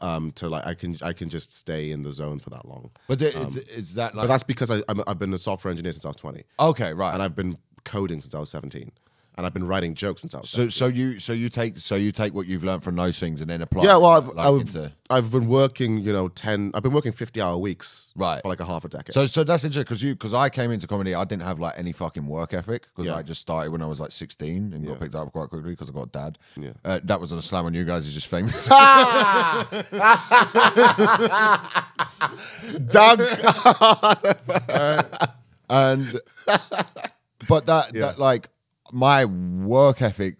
Um, to like I can I can just stay in the zone for that long. but it- it's, is that But that's because I, I'm, I've been a software engineer since I was 20 okay? Right. and I've been coding since I was 17. And I've been writing jokes since I was. So so you so you take so you take what you've learned from those things and then apply. yeah, well, I've, like, I've, into- I've been working, you know, ten. I've been working fifty-hour weeks, Right. for like a half a decade. So so that's interesting because you because I came into comedy I didn't have like any fucking work ethic because Yeah. I just started when I was like 16 and got picked up quite quickly because I got a dad. Yeah. Uh, that was on a slam on you guys. Is just famous. Doug, and but that Yeah. that like my work ethic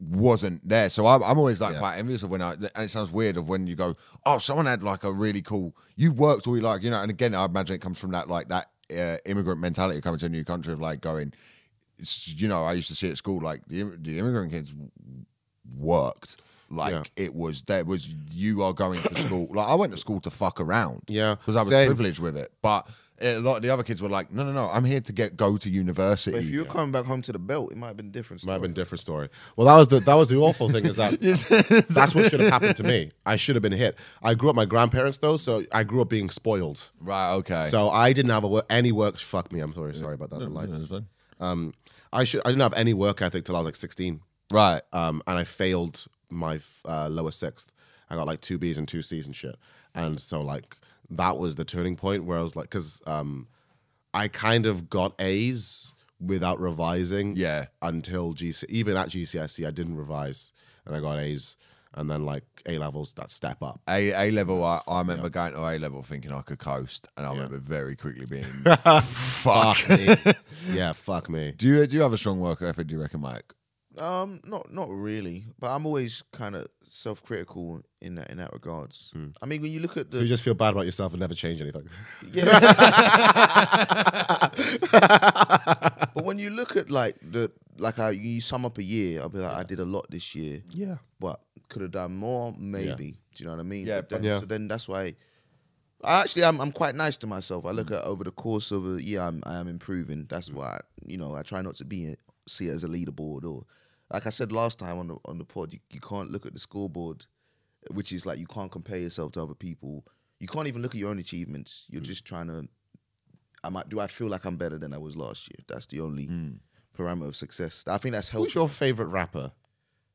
wasn't there so I'm, I'm always like Yeah. quite envious of when I and it sounds weird of when you go oh someone had like a really cool you worked all you like you know and again I imagine it comes from that like that uh, immigrant mentality coming to a new country of like going it's, you know I used to see at school like the, the immigrant kids worked like Yeah. it was there was you are going to school like I went to school to fuck around Yeah, because I was same. privileged with it but a lot of the other kids were like no no no I'm here to get go to university But if you were coming back home to the belt, it might have been different. might have been a different story. Well, that was the that was the awful thing is that that's what should have happened to me. I should have been hit. I grew up my grandparents though, so I grew up being spoiled. right okay So I didn't have a wo- any work. Fuck me. I'm sorry. Sorry about that. the lights. Um, I should. I didn't have any work ethic till I was like 16. right Um, and I failed my uh, lower sixth. I got like two B's and two C's and shit. And so like that was the turning point where I was like, because um, I kind of got A's without revising. Yeah. Until GC, even at GCSE, I didn't revise, and I got A's. And then like A levels, that step up. A A level, I, I remember going to A level thinking I could coast, and I remember very quickly being fuck. Fuck me. yeah, fuck me. do you do you have a strong work ethic? Do you reckon, Mike? Um, not not really, but I'm always kind of self-critical in that in that regards. Hmm. I mean, when you look at the. You just feel bad about yourself and never change anything. yeah, but when you look at like the like I you sum up a year, I'll be like, I did a lot this year, Yeah. but could have done more, maybe. Do you know what I mean? Yeah, then, yeah. So then that's why. I actually, I'm I'm quite nice to myself. I look hmm. at over the course of a year, I'm I am improving. That's hmm. why you know I try not to be see it as a leaderboard or like I said last time on the on the pod. You, you can't look at the scoreboard, which is like you can't compare yourself to other people. You can't even look at your own achievements. You're hmm. just trying to. I might do. I feel like I'm better than I was last year. That's the only hmm. parameter of success. I think that's Who's your favorite rapper?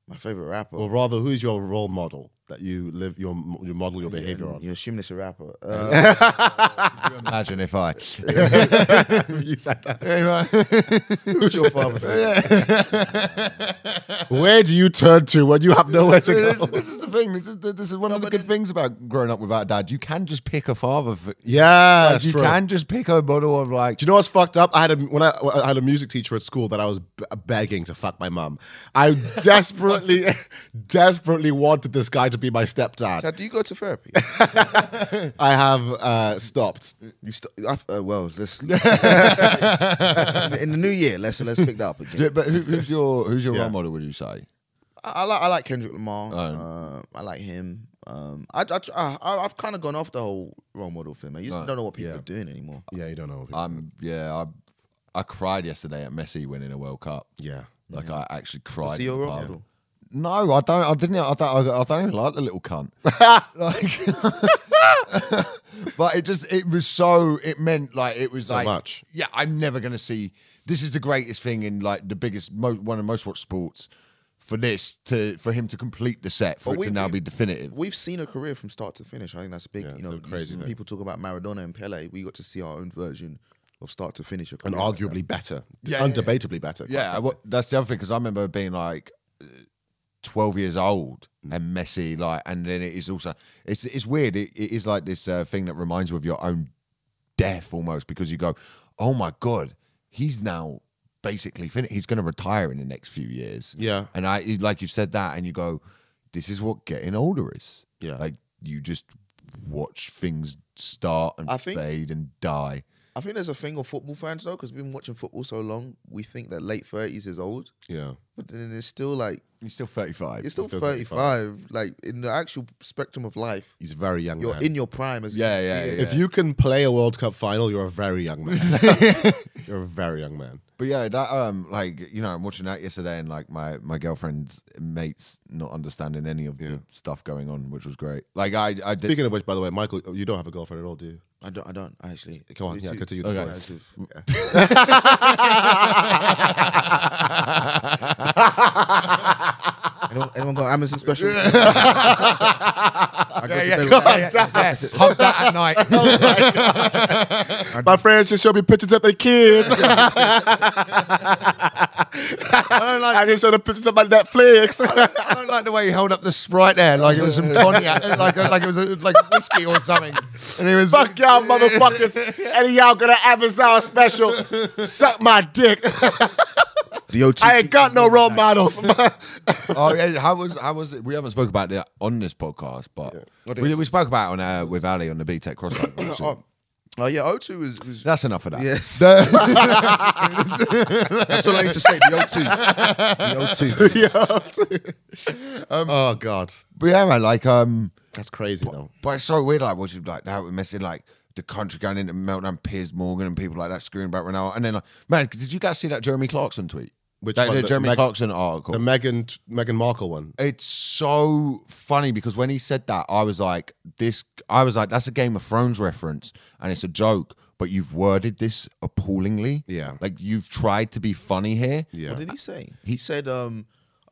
My favorite rapper. Or rather, who's your role model that you live your you model your behavior on? You're assuming it's a rapper. Uh, you imagine if I? you said that. who's your father? figure? Where do you turn to when you have nowhere to go? this is the thing. This is the, this is one of the good then- things about growing up without a dad. You can just pick a father. For, Yeah, like, that's you true. can just pick a model of like. Do you know what's fucked up? I had a when I, I had a music teacher at school that I was b- begging to fuck my mum. I desperately, desperately wanted this guy to be my stepdad. Chad, do you go to therapy? I have uh, stopped. You st- uh, well, let's in the new year. Let's let's pick that up again. Yeah, but who, who's your who's your Yeah. role model? Would you say? I, I like I like Kendrick Lamar. Oh. Uh, I like him. Um, I, I, I I've kind of gone off the whole role model thing. I just Right. don't know what people Yeah. are doing anymore. Yeah, you don't know. I'm yeah. I I cried yesterday at Messi winning a World Cup. yeah. Like I actually cried. See your at role pub. model. No, I don't. I didn't. I don't. I don't even like the little cunt. like, but it just. It was so. It meant like it was So like. much. Yeah, I'm never gonna see. This is the greatest thing in like the biggest, mo- one of the most watched sports. For this to for him to complete the set for But it to now be definitive. We've seen a career from start to finish. I think that's big. Yeah, you know, crazy, you- people talk about Maradona and Pele. We got to see our own version of start to finish. A And career like arguably better. Yeah, yeah, Undebatably better. Yeah, well, that's the other thing because I remember being like uh, uh, twelve years old and Messi like, and then it is also it's it's weird. It, it is like this uh, thing that reminds you of your own death almost because you go, oh my god, he's now basically finished. He's going to retire in the next few years. Yeah. and I like you said that, and you go, this is what getting older is. Yeah. like you just watch things start and I think- fade and die. I think there's a thing of football fans though, because we've been watching football so long. We think that late thirties is old, Yeah. but then it's still like He's still thirty five. it's still still 35. Like in the actual spectrum of life, He's a very young you're man. in your prime as a Yeah, yeah, yeah. if you can play a World Cup final, you're a very young man. you're a very young man. But yeah, that um, like you know, I'm watching that yesterday, and like my my girlfriend's mates not understanding any of the stuff going on, which was great. Like I, I did. Speaking of which, by the way, Michael, you don't have a girlfriend at all, do you? I don't. I don't actually. Come on, Me yeah, too. continue Okay. story. Anyone, anyone got Amazon special? I go Yeah, to yeah, yeah, that. yeah, yeah. Hug that at night. Oh My friends just show me pictures of their kids. I don't like I just show the pictures of my Netflix. I don't like the way he held up the sprite there, like it was some cognac, like like it was a, like whiskey or something. And he was Fuck y'all motherfuckers. Any of y'all got an Amazon special? Suck my dick. The O2. I ain't got no role models. Oh yeah, how was how was it? We haven't spoke about it on this podcast, but What we, we spoke about it on uh, with Ali on the BTEC crossover. Oh, yeah, O2 is. is That's enough of that. Yeah. That's all I need to say. The O2. The O2. oh God, but yeah, man, like um, that's crazy though. but it's so weird, like watching like how we're messing like the country going into meltdown, Piers Morgan and people like that screaming about Ronaldo, and then like, man, did you guys see that Jeremy Clarkson tweet? Which That- one? the The Jeremy Meg- Clarkson article. The Meghan Meghan Markle one. It's so funny because when he said that, I was like, "This." I was like, "That's a Game of Thrones reference, and it's a joke." But you've worded this appallingly. Yeah. like you've tried to be funny here. Yeah. What did he say? He said, um,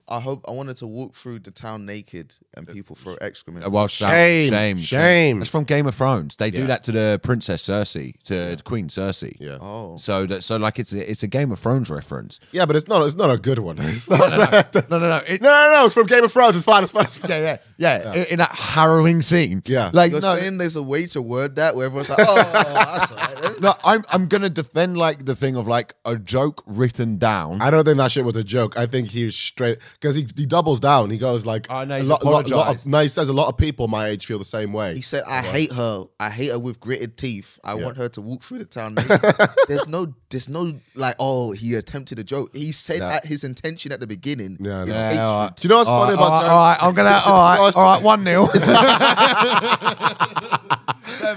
I hope I wanted to walk through the town naked and people throw excrement. Uh, Well, Shame, shame, shame. That's from Game of Thrones. They do Yeah. that to the Princess Cersei, to Queen Cersei. Yeah. Oh. So that, so like it's a, it's a Game of Thrones reference. Yeah, but it's not. It's not a good one. It's not, No, no, no. It, no, no, no. It's from Game of Thrones. It's fine. It's fine. It's fine. yeah, yeah, yeah. In, in that harrowing scene. Yeah. like You're no, saying there's a way to word that where everyone's like, oh, that's all right. no. I'm I'm gonna defend like the thing of like a joke written down. I don't think that shit was a joke. I think he was straight because he, he doubles down. He goes like, Oh, no, a he's lot, lot, lot of, no, he says a lot of people my age feel the same way. He said, I hate her. I hate her with gritted teeth. I want her to walk through the town there's no, there's no like, oh, he attempted a joke. He said No. at his intention at the beginning. Yeah, no. hatred. Yeah, all right. Do you know what's All funny right, about right, all right, I'm gonna All right, all right, one nil.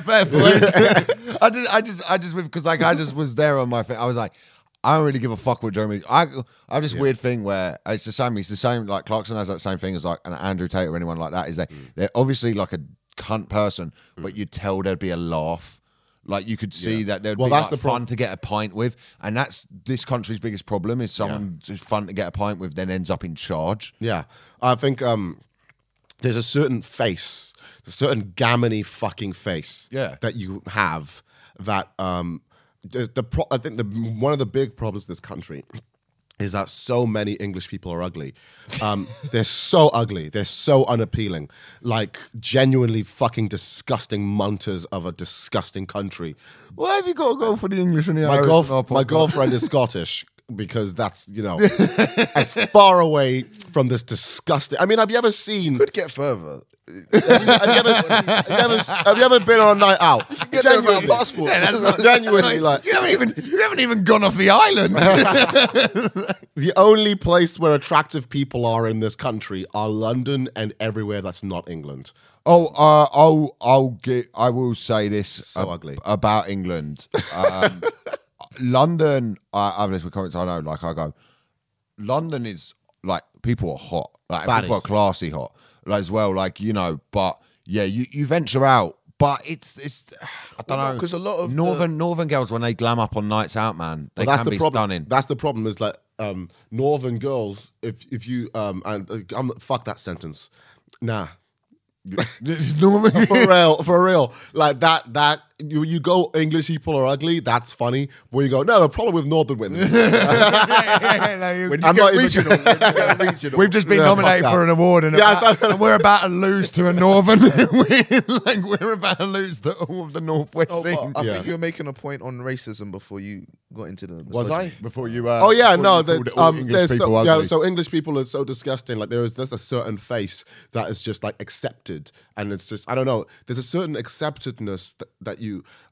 Fair point. I just, I just, I just, because like I just was there on my thing. I was like, I don't really give a fuck what Jeremy. I, I have this weird thing where it's the same. It's the same. Like Clarkson has that same thing as like an Andrew Tate or anyone like that. Is that Mm. they're obviously like a cunt person, but you tell there'd be a laugh. Like you could see that there'd Well, be that's like the fun to get a pint with, and that's this country's biggest problem is someone who's fun to get a pint with, then ends up in charge. Yeah, I think um, there's a certain face, a certain gammony fucking face, Yeah. that you have that um, the, the pro- I think the one of the big problems in this country is that so many English people are ugly. Um, they're so ugly. They're so unappealing. Like genuinely fucking disgusting munters of a disgusting country. Why have you got to go for the English and the My, Irish girlf- our my girlfriend is Scottish because that's, you know, as far away from this disgusting. I mean, have you ever seen. Could get further. Have you, ever, have, you ever, have you ever been on a night out? Get there without a passport. genuinely, like, You haven't even you haven't even gone off the island. the only place where attractive people are in this country are London and everywhere that's not England. oh, uh, I'll I'll get I will say this So ugly. about England. Um, London, I, I've listened to comments. I know, like I go, London is like people are hot, like and people are classy hot like, as well. Like you know, but yeah, you you venture out. But it's it's I don't Well, no, know 'cause a lot of the- northern northern girls when they glam up on nights out, man, they Well, that's can the be problem. stunning. That's the problem. Is like um, northern girls. If if you um and uh, I'm fuck that sentence. Nah, Northern- for real, for real. Like that, that you you go English people are ugly. That's funny. Where you go, no, the problem with northern women. I'm not regional, when you get regional. We've just been Yeah, nominated for an award, and, Yeah, about- so- and we're about to lose to a northern. we're, like we're about to lose to all of the northwest Oh, but. I Yeah. think you were making a point on racism before you got into the. Was I? Before you, uh, Oh yeah, no. The, um, English there's people so, yeah, so English people are so disgusting. Like there is there's a certain face that is just like accepted, and it's just I don't know. There's a certain acceptedness that, that you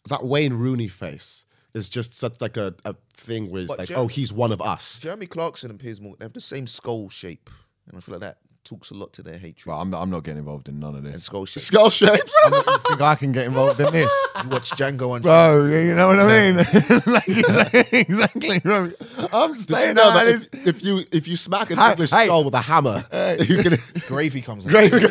that Wayne Rooney face is just such like a, a thing where it's But like, Jer- oh, he's one of us. Jeremy Clarkson and Piers Morgan they have the same skull shape, and I feel like that talks a lot to their hatred. Well, I'm, I'm not getting involved in none of and this. skull shapes. Skull shapes. you think I can get involved in this? You watch Django and Bro, you know what I mean? like, exactly, exactly. bro. I'm Did you staying know out that of if, if you if you smack an Hey, English hey. skull with a hammer, you can. gravy comes. out. Great. hey,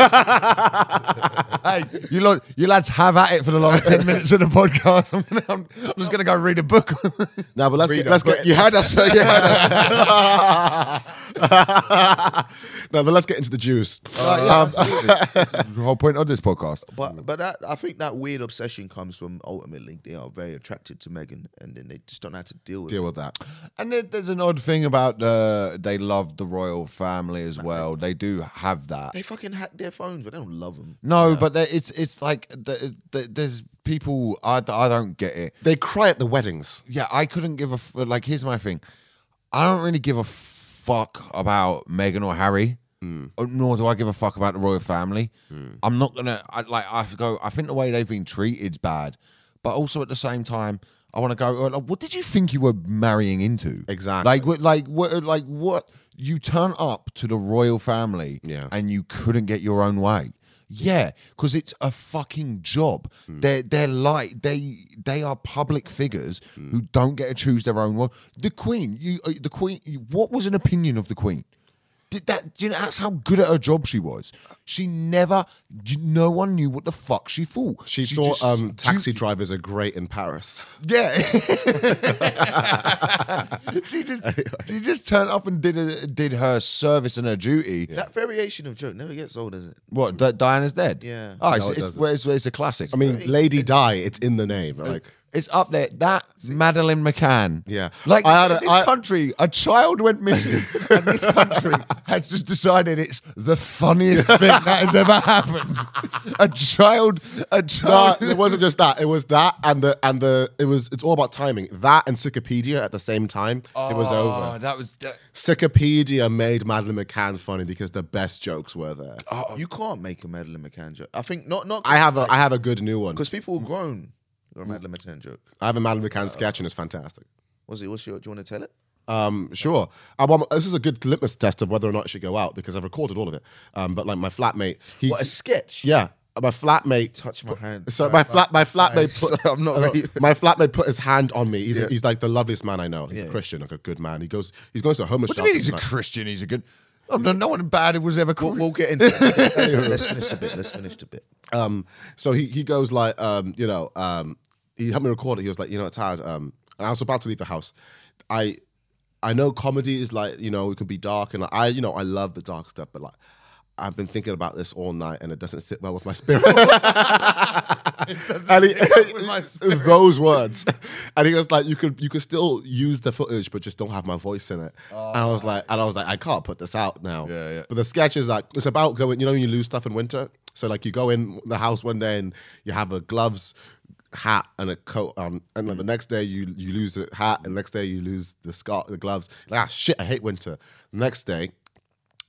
you lot, you lads have at it for the last ten minutes of the podcast. I'm, gonna, I'm, I'm just gonna go read a book. No, but let's Read get it. let's get you had us. You had us. no, but let's get into the juice. Um, the whole point of this podcast. But but that I think that weird obsession comes from ultimately they are very attracted to Megan, and then they just don't know how to deal with Deal it. with that. And there, there's an odd thing about uh, they love the royal family as well. They do have that. They fucking hack their phones, but they don't love them. No, but it's it's like the, the, there's people I, I don't get it. They cry at the weddings. Yeah, I couldn't give a f- like. Here's my thing. I don't really give a fuck about Meghan or Harry. Uh, Nor do I give a fuck about the royal family. I'm not gonna I, like. I go. I think the way they've been treated's bad, but also at the same time, I want to go. uh, What did you think you were marrying into? Exactly. Like, what, like, what, like, what? You turn up to the royal family, Yeah. and you couldn't get your own way. Yeah, because it's a fucking job. Hmm. They're they're like they they are public figures Hmm. who don't get to choose their own way. The Queen, you uh, the Queen. What was an opinion of the Queen? Did that? Do you know that's how good at her job she was? She never. No one knew what the fuck she thought. She, thought just- um, taxi she- drivers are great in Paris. yeah. she just she just turned up and did a, did her service and her duty. That variation of joke never gets old, does it? What? Di- Diana's dead. Yeah. Oh, it's, No, it it's, well, it's, it's a classic. I mean, Lady Di, it's in the name. Like, It's up there. That Madeleine McCann. Yeah. Like I had in a- this I- country, a child went missing, and this country has just decided it's the funniest thing that has ever happened. A child, a no, child. it wasn't just that. It was that and the and the it was it's all about timing. That and Wikipedia at the same time. it was Oh, over. That was. That, Wikipedia made Madeleine McCann funny because the best jokes were there. Oh, you can't make a Madeleine McCann joke. I think not not. I have a I have a good new one. because people are grown. Or a Madeleine McCann joke. I have a Madeleine McCann sketch and it's fantastic. What's it? What's your? Do you want to tell it? Um, sure. Um, um, this is a good litmus test of whether or not it should go out because I've recorded all of it. Um, but like my flatmate, he What a sketch. yeah, my flatmate Touch my hand. So my flat, my flatmate put. I'm not uh, ready. My flatmate put his hand on me. He's, Yeah. he's like the loveliest man I know. He's Yeah. a Christian, like a good man. He goes, he's going to a homeless what do you mean shelter he's a tonight. Christian? He's a good. Oh, no, no one bad was ever We'll, called. we'll get into that. Let's finish the bit. Let's finish the bit. Um, so he he goes like, um, you know, um, he helped me record it. He was like, you know, Tad, um, and I was about to leave the house. I I know comedy is like, you know, it can be dark, and I, you know, I love the dark stuff, but like. I've been thinking about this all night, and it doesn't sit well with my spirit. and he, with my those words, and he was like, "You could, you could still use the footage, but just don't have my voice in it." and I was like, and I was like, I can't put this out now. Yeah, yeah. But the sketch is like, it's about going. You know, when you lose stuff in winter, so like you go in the house one day and you have a gloves, hat, and a coat on, and like the next day you you lose a hat, and the next day you lose the scarf, the gloves. Like, ah, shit, I hate winter. next day.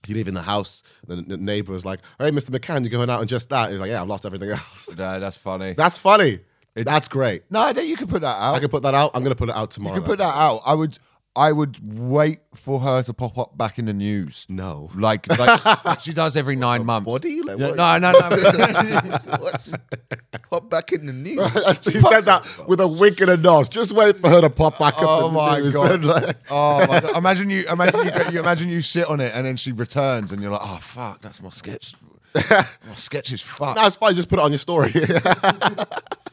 You leave in the house, the, the neighbor was like, "Hey, Mr. McCann, you're going out in just that." He's like, "Yeah, I've lost everything else." No, that's funny. That's funny. That's great. no, I think you can put that out. I can put that out. I'm gonna put it out tomorrow. You can put that out. I would. I would wait for her to pop up back in the news. No. Like, like, like she does every nine months. Body? Like, No, what? no, no, no. What's pop back in the news? she said that with a wink and a nod. Just wait for her to pop back up. Oh in my news. God. Like- Oh my God. Imagine you, imagine you, you, imagine you sit on it and then she returns and you're like, oh fuck, that's my sketch. My sketch is fucked. no, it's fine. Just put it on your story.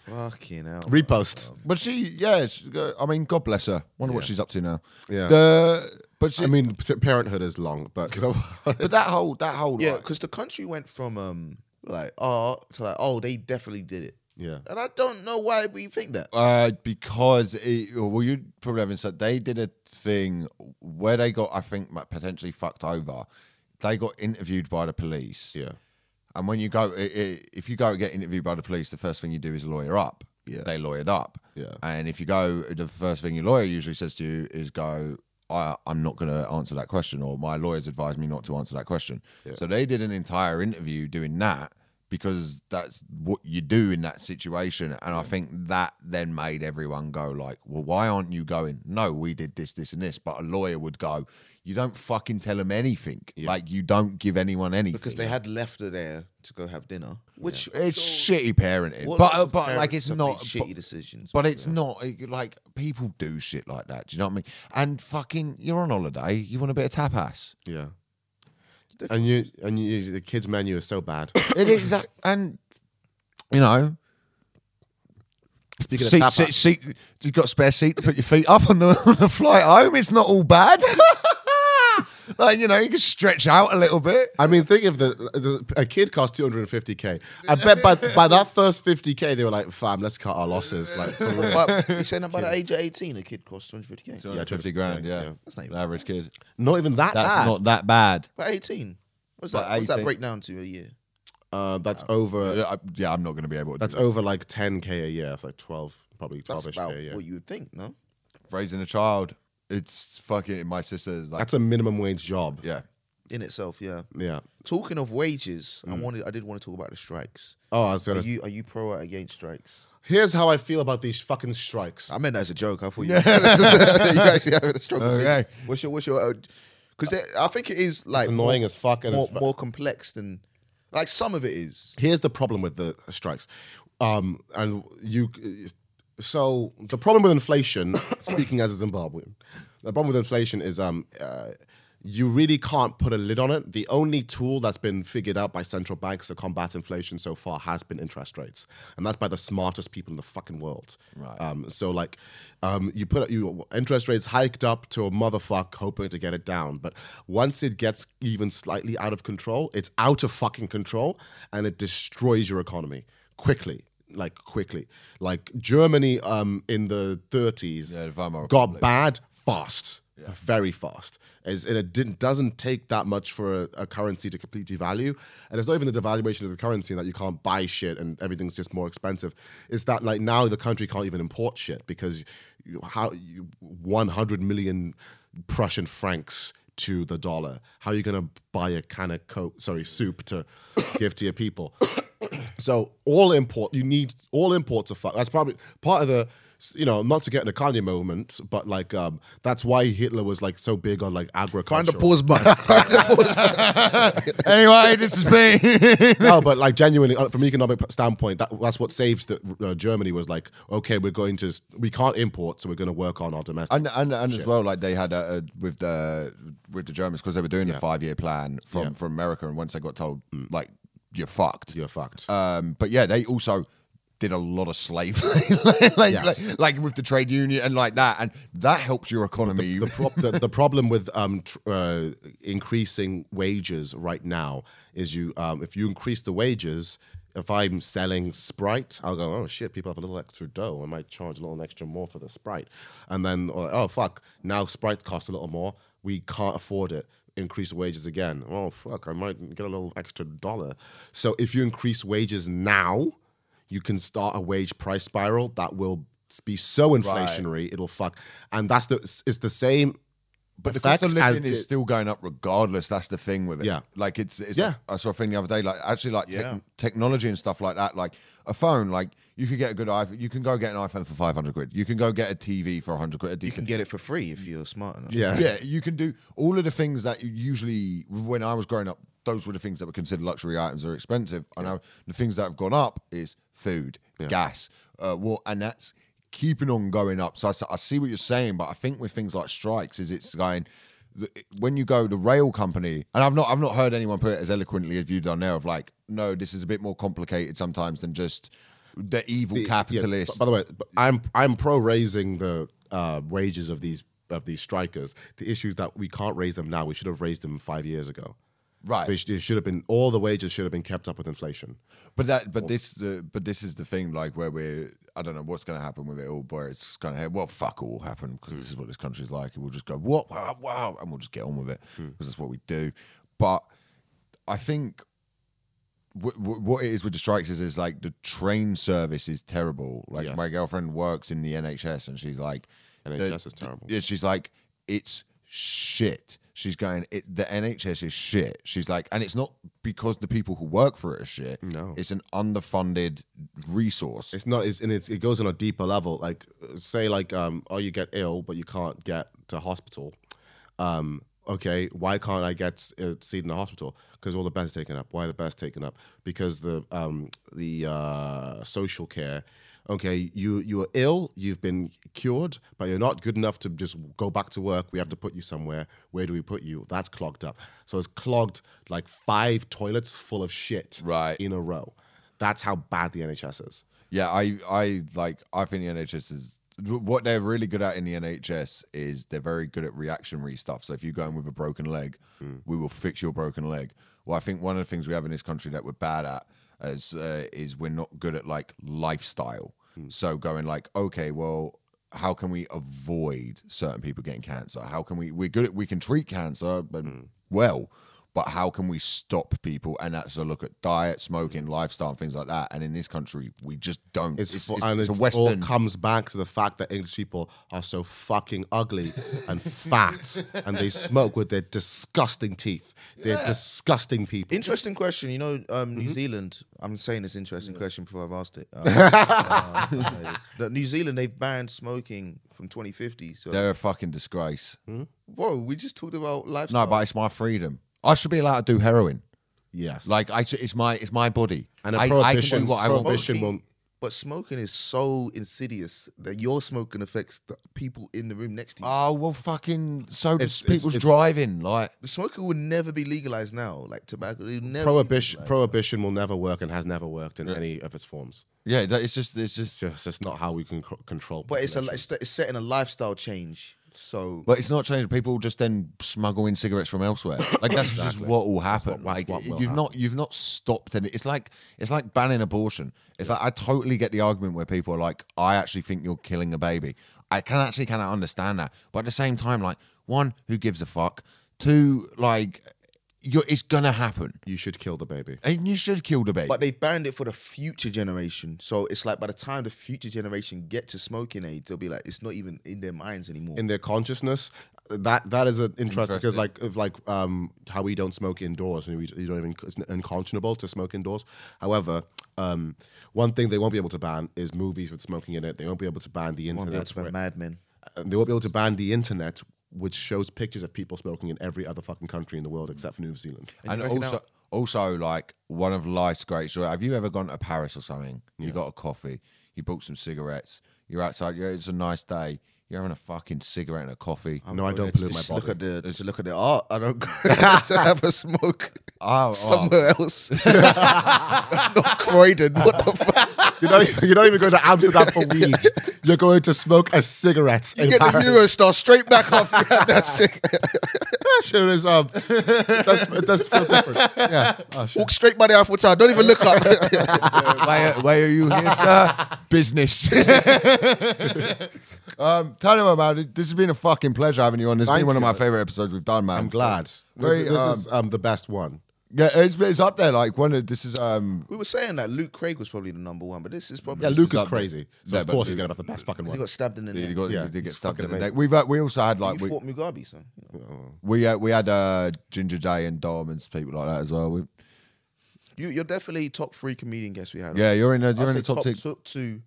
Fucking hell. Repost. But she, yeah, she, I mean, God bless her. Wonder what she's up to now. Yeah. The, but she, I mean, p- parenthood is long, but but that whole, that whole, Yeah, like, because the country went from um like oh to like oh they definitely did it, yeah. and I don't know why we think that. Uh, because it, well, you probably haven't said they did a thing where they got, I think, potentially fucked over. They got interviewed by the police, Yeah. And when you go, i i if you go and get interviewed by the police, the first thing you do is lawyer up. Yeah. they lawyered up. Yeah. and if you go, the first thing your lawyer usually says to you is go. I, I'm not going to answer that question, or my lawyers advised me not to answer that question. Yeah. So they did an entire interview doing that because that's what you do in that situation. And I think that then made everyone go like, "Well, why aren't you going?" No, we did this, this, and this. But a lawyer would go, "You don't fucking tell them anything. Like you don't give anyone anything because they had left her there to go have dinner, which It's so- shitty parenting, but uh, but like it's not. shitty but- decisions. But it's not uh, like people do shit like that. Do you know what I mean? And fucking, you're on holiday. You want a bit of tapas. Yeah. And you and you, the kids menu is so bad. It is, and you know, Speaking seat, of seat, seat, you've got a spare seat to put your feet up on the, on the flight home. It's not all bad. like you know, you can stretch out a little bit. I mean, think of the, the a kid cost 250k. I bet by by that first 50k, they were like, "Fam, let's cut our losses." Like, for real. But you saying that by the age of 18, a kid costs 250k. 250 grand, yeah. yeah. That's not even average kid. not even that That's bad. not that bad. By 18. What's that? What's that 18. break down to a year? uh, that's over. Yeah, I- yeah, I'm not going to be able to. That's do this. over like 10k a year. It's like 12, probably That's 12ish about k a year. what you would think, no? raising a child. It's fucking. My sister's like, That's a minimum wage job. yeah. In itself, yeah. Yeah. Talking of wages, I wanted, I did want to talk about the strikes. Oh, I was Are gonna. you, are you pro or against strikes? Here's how I feel about these fucking strikes. I meant that as a joke. I thought you, you actually having a struggle. Okay. What's your, what's your, because I think it is like annoying more, as fuck. And more, it's, more complex than, like some of it is. here's the problem with the strikes um and you so the problem with inflation speaking as a zimbabwean the problem with inflation is um uh, you really can't put a lid on it. The only tool that's been figured out by central banks to combat inflation so far has been interest rates, and that's by the smartest people in the fucking world. Right. Um, so like, um, you put you interest rates hiked up to a motherfucker, hoping to get it down. But once it gets even slightly out of control, it's out of fucking control, and it destroys your economy quickly. Like quickly, like Germany um, in the 30s Yeah, the got Republic. bad fast, very fast. Is and it didn't doesn't take that much for a, a currency to completely devalue, and it's not even the devaluation of the currency that you can't buy shit and everything's just more expensive. It's that like now the country can't even import shit because you, how you, 100 million Prussian francs to the dollar. How are you gonna buy a can of coke? Sorry, soup to give to your people. So all import, you need all imports are fuck. That's probably part of the, you know, not to get in a Kanye moment, but like um, that's why Hitler was like so big on like agriculture. Find the pause button. Find the pause anyway, this is me. no, but like genuinely, uh, from an economic standpoint, that, that's what saved the, uh, Germany was like, okay, we're going to, we can't import, so we're going to work on our domestic. and and, and as well, like they had with the with the Germans because they were doing the Yeah. five year plan from Yeah. from America, and once they got told like you're fucked, You're fucked. Um, but yeah, they also did a lot of slavery, like, Yes. like, like with the trade union and like that, and that helped your economy. the, pro- the, the problem with um, tr- uh, increasing wages right now is you um, if you increase the wages if i'm selling sprite i'll go oh shit people have a little extra dough i might charge a little extra more for the sprite and then oh fuck now sprite costs a little more we can't afford it increase wages again. Oh fuck i might get a little extra dollar. So if you increase wages now you can start a wage price spiral that will be so inflationary it'll fuck. And that's the it's the same but the cost of living is it- still going up regardless. That's the thing with it. Yeah. like it's, it's Yeah. like- I saw a thing the other day, like actually like tech- Yeah. technology and stuff like that. Like a phone, like you could get a good iPhone. You can go get an iPhone for five hundred quid. You can go get a TV for hundred quid. A You decent can get it for free if you're smart enough. yeah yeah, you can do all of the things that you usually, when I was growing up, those were the things that were considered luxury items are expensive. I know the things that have gone up is food, gas, uh, well, and that's keeping on going up. So I see what you're saying, but I think with things like strikes, is it's going when you go the rail company, and I've not I've not heard anyone put it as eloquently as you've done there of like, no, this is a bit more complicated sometimes than just the evil Yeah, capitalist. b- by the way, I'm I'm pro raising the uh, wages of these of these strikers. The issue is that we can't raise them now. We should have raised them five years ago. right. It should have been all the wages should have been kept up with inflation. But that, but this, the, but this is the thing, like where we're, I don't know what's going to happen with it all, but it's going to, well, fuck, it will happen because this is what this country's like, and we'll just go, what, wow, wow, and we'll just get on with it hmm. because that's what we do. But I think w- w- what it is with the strikes is, is like the train service is terrible. Like Yeah. my girlfriend works in the NHS, and she's like, NHS is terrible. Yeah, she's like, it's shit. She's going, it, the NHS is shit. She's like, and it's not because the people who work for it are shit. No. It's an underfunded resource. It's not. It's and it's, it goes on a deeper level. Like uh, say, like um, oh, you get ill, but you can't get to hospital. Um, okay, why can't I get a seat in the hospital? Because all the beds are taken up. Why are the beds taken up? Because the um the uh, social care. Okay, you you are ill. You've been cured, but you're not good enough to just go back to work. We have to put you somewhere. Where do we put you? That's clogged up. So it's clogged like five toilets full of shit Right. in a row. That's how bad the NHS is. Yeah, I, I like. I think the NHS is what they're really good at in the NHS is they're very good at reactionary stuff. So if you go in with a broken leg, hmm. we will fix your broken leg. Well, I think one of the things we have in this country that we're bad at is uh, is we're not good at like lifestyle. So going like, okay, well, how can we avoid certain people getting cancer? How can we? We're good at we can treat cancer, but well. But how can we stop people? And that's a look at diet, smoking, lifestyle, and things like that. And in this country, we just don't. It's, It's, fu- it's, and it's it a Western. all comes back to the fact that English people are so fucking ugly and fat, and they smoke with their disgusting teeth. They're disgusting people. Interesting question. You know, um, Mm-hmm. New Zealand. I'm saying this interesting question before I've asked it. Um, uh, the New Zealand they've banned smoking from 2050. So, They're a fucking disgrace. whoa, we just talked about lifestyle. No, but it's my freedom. I should be allowed to do heroin. Yes, Like I, should, it's my, it's my body. and a I, I can prohibition. do what I want. prohibition won't. But smoking is so insidious that your smoking affects the people in the room next to you. Oh well, fucking. So does It's- it's- people's it's- driving. Like the smoking would never be legalized now. Like tobacco, it would never. be Prohibition. legalized. Prohibition will never work and has never worked in any of its forms. yeah, that- it's just, it's It's just. just it's not how we can c- control. But it's a population. it's, it's setting a lifestyle change. So But it's not changing. People just then smuggle in cigarettes from elsewhere. Like that's just what will happen. what- like what will you've not you've not stopped any. It's like it's like banning abortion. It's like I totally get the argument where people are like, I actually think you're killing a baby. I can actually kind of understand that. But at the same time, like one, who gives a fuck? Two, like you're, it's gonna happen, you should kill the baby. and you should kill the baby. But they've banned it for the future generation. So it's like by the time the future generation get to smoking age, they'll be like, it's not even in their minds anymore. in their consciousness. That that is an interesting because like of like um how we don't smoke indoors and we you don't even it's unconscionable to smoke indoors. However, um one thing they won't be able to ban is movies with smoking in it. They won't be able to ban the Won't be able internet. to ban Mad Men. they won't be able to ban the internet, which shows pictures of people smoking in every other fucking country in the world except for New Zealand. and you reckon also out- also like one of life's great joy. Have you ever gone to Paris or something? You got a coffee, you bought some cigarettes, you're outside, you're, it's a nice day, you're having a fucking cigarette and a coffie. No, I don't there pollute my just body. Look at the to look at the art. I don't go to have a smoke Oh, oh. somewhere else. not Croydon. What the fuck? You're not, even, you're not even going to Amsterdam for weed. You're going to smoke a cigarette You in get the Paris. Eurostar straight back off. that cigarette. sure is um, it does, it does feel different. Yeah. Oh, shit. Walk straight by the Eiffel Tower. Don't even look up. why, why are you here, sir? Business. Um, tell you about it. This has been a fucking pleasure having you on. This has Thank been one of you. my favorite episodes we've done, man. I'm glad. Very, this this um, is um, the best one. Yeah, it's, it's up there. Like one of this is um. we were saying that Luke Craig was probably the number one, but this is probably Yeah, this Luke is is up crazy. So Yeah, of but course he's going to have the best fucking He one. got stabbed in the He neck. got, Yeah, he did get it's stuck in fucking the neck. amazing. We've uh, we also had like He we fought Mugabe, so you know. we, uh, we had uh, Ginger J and Dom and people like that as well. We, you, you're definitely top three comedian guests we had. yeah, you're in the, I'd you're in say the top, top, two.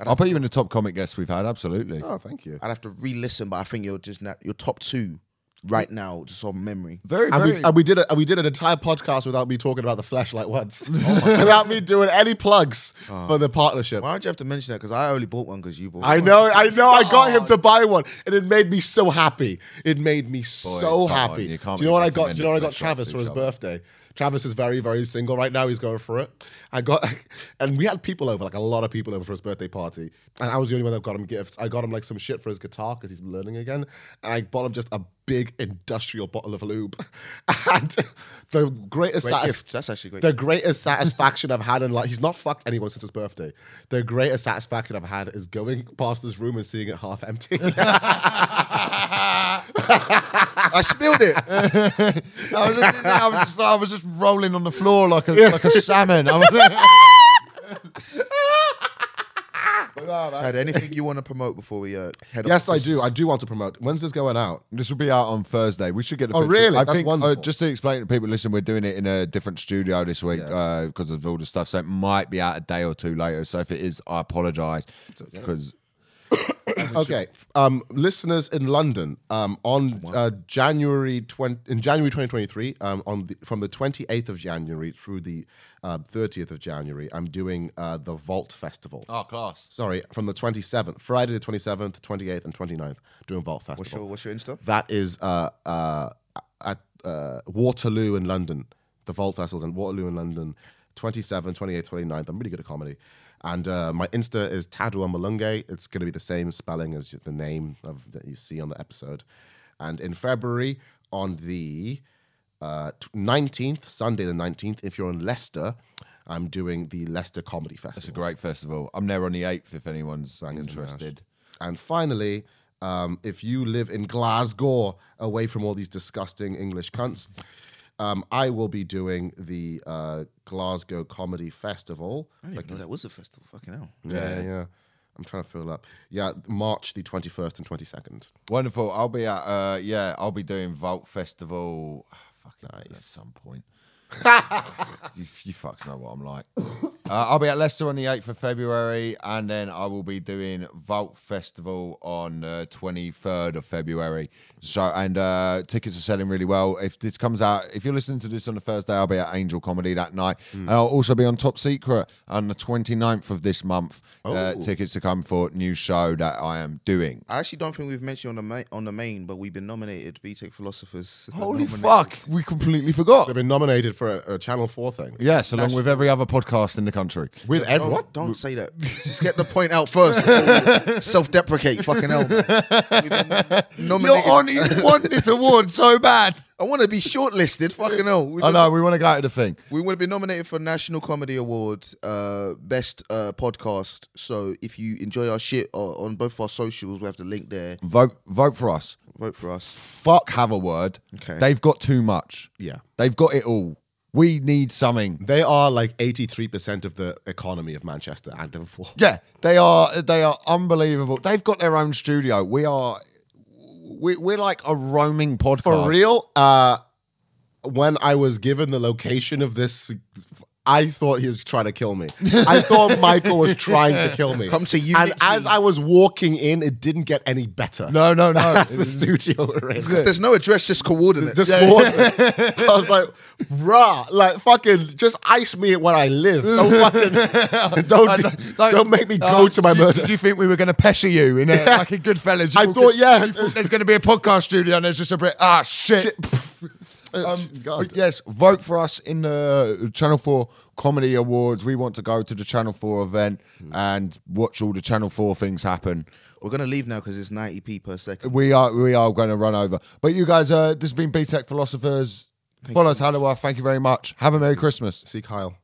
Top two. I'd I'll have, put you in the top comic guests we've had. Absolutely. Oh, thank you. I'd have to re-listen, but I think you're just not, you're top two right now, just on memory. Very And very. we, and we did it. And we did an entire podcast without me talking about the flashlight once, oh without me doing any plugs ah. for the partnership. Why would you have to mention that? Because I only bought one because you bought. I one. know, I know. I got him to buy one, and it made me so happy. It made me so come on, happy. you Do can't you know what I got? Do you know what I got Travis for his flash shots to birthday? Travis is very, very single right now. He's going for it. I got, and we had people over, like a lot of people over for his birthday party, and I was the only one that got him gifts. I got him like some shit for his guitar because he's learning again, and I bought him just a big industrial bottle of lube. And the greatest Great satis- That's actually great. the greatest satisfaction I've had in life. He's not fucked anyone since his birthday. The greatest satisfaction I've had is going past his room and seeing it half empty. I spilled it. I, was just, I, was just, I was just rolling on the floor like a like a salmon. I was- anything you want to promote before we uh, head? Yes, I do. I do want to promote. When's this going out? This will be out on Thursday. We should get the Oh, picture. really? I That's think uh, just to explain to people, listen, we're doing it in a different studio this week Yeah. because of all the stuff. So it might be out a day or two later. So if it is, I apologise because Okay, um, listeners in London, um, on uh, January twenty in January twenty twenty three, um, on the, from the twenty eighth of January through the uh, thirtieth of January, I'm doing uh, the Vault Festival. oh class. Sorry, from the twenty seventh, Friday the twenty seventh, twenty eighth, and 29th, doing Vault Festival. What's your What's your Insta? That is uh, uh, at uh, Waterloo in London. The Vault Festival's in Waterloo in London, 27, 28, 29th. I'm really good at comedy. And uh, my Insta is Tadiwa Mahlunge. It's going to be the same spelling as the name of that you see on the episode. And in February, on the uh, 19th, Sunday the 19th, if you're in Leicester, I'm doing the Leicester Comedy Festival. It's a great festival. I'm there on the eighth if anyone's interested. And finally, um, if you live in Glasgow, away from all these disgusting English cunts, um, I will be doing the uh, Glasgow Comedy Festival. I didn't even know that was a festival. Fucking hell. Yeah, yeah. I'm trying to fill up. Yeah, March the 21st and 22nd. Wonderful. I'll be at uh yeah, I'll be doing Vault Festival fucking at some point. you, you fucks know what I'm like. Uh, I'll be at Leicester on the 8th of February, and then I will be doing Vault Festival on the 23rd of February. So, and uh, tickets are selling really well. If this comes out, if you're listening to this on the Thursday, I'll be at Angel Comedy that night, and I'll also be on Top Secret on the 29th of this month. Uh, Oh. tickets to come for new show that I am doing. I actually don't think we've mentioned on the main, on the main, but we've been nominated. BTEC Philosophers. Holy fuck, we completely forgot. They've been nominated for a, a Channel 4 thing. Yes, along with every other podcast in the country. With Don't, everyone? don't say that. Just get the point out first. Self-deprecate. Fucking hell. man. We've been you want this award so bad. I want to be shortlisted. Fucking hell. We've I been- know, we want to go out to the thing. We would have been nominated for National Comedy Awards, uh, Best uh, Podcast. So if you enjoy our shit uh, on both our socials, we have the link there. Vote vote for us. Vote for us. Fuck have a word. Okay. They've got too much. Yeah. They've got it all. We need something. They are like 83% of the economy of Manchester and Liverpool. Yeah, they are they are unbelievable. They've got their own studio. We are we, we're like a roaming podcast. For real, uh, when I was given the location of this, I thought he was trying to kill me. I thought Michael was trying to kill me. Come to you And literally- as I was walking in, it didn't get any better. No, no, no. That's the studio we're in. If there's no address, just coordinates. Sword. I was like, rah, like fucking just ice me where I live. Don't fucking don't, Like, don't make me go uh, to my did you- murder. Did you think we were going to pester you in a, like a Goodfellas? I You thought, yeah. you thought there's going to be a podcast studio and there's just a bit, ah, shit. Um, God. yes, vote for us in the Channel 4 Comedy Awards. We want to go to the Channel 4 event and watch all the Channel 4 things happen. We're gonna leave now because it's 90p per second. We are we are going to run over. But you guys, uh, this has been BTEC Philosophers. Follow Tadiwa. Thank you very much. Have a Merry Christmas. See Kyle.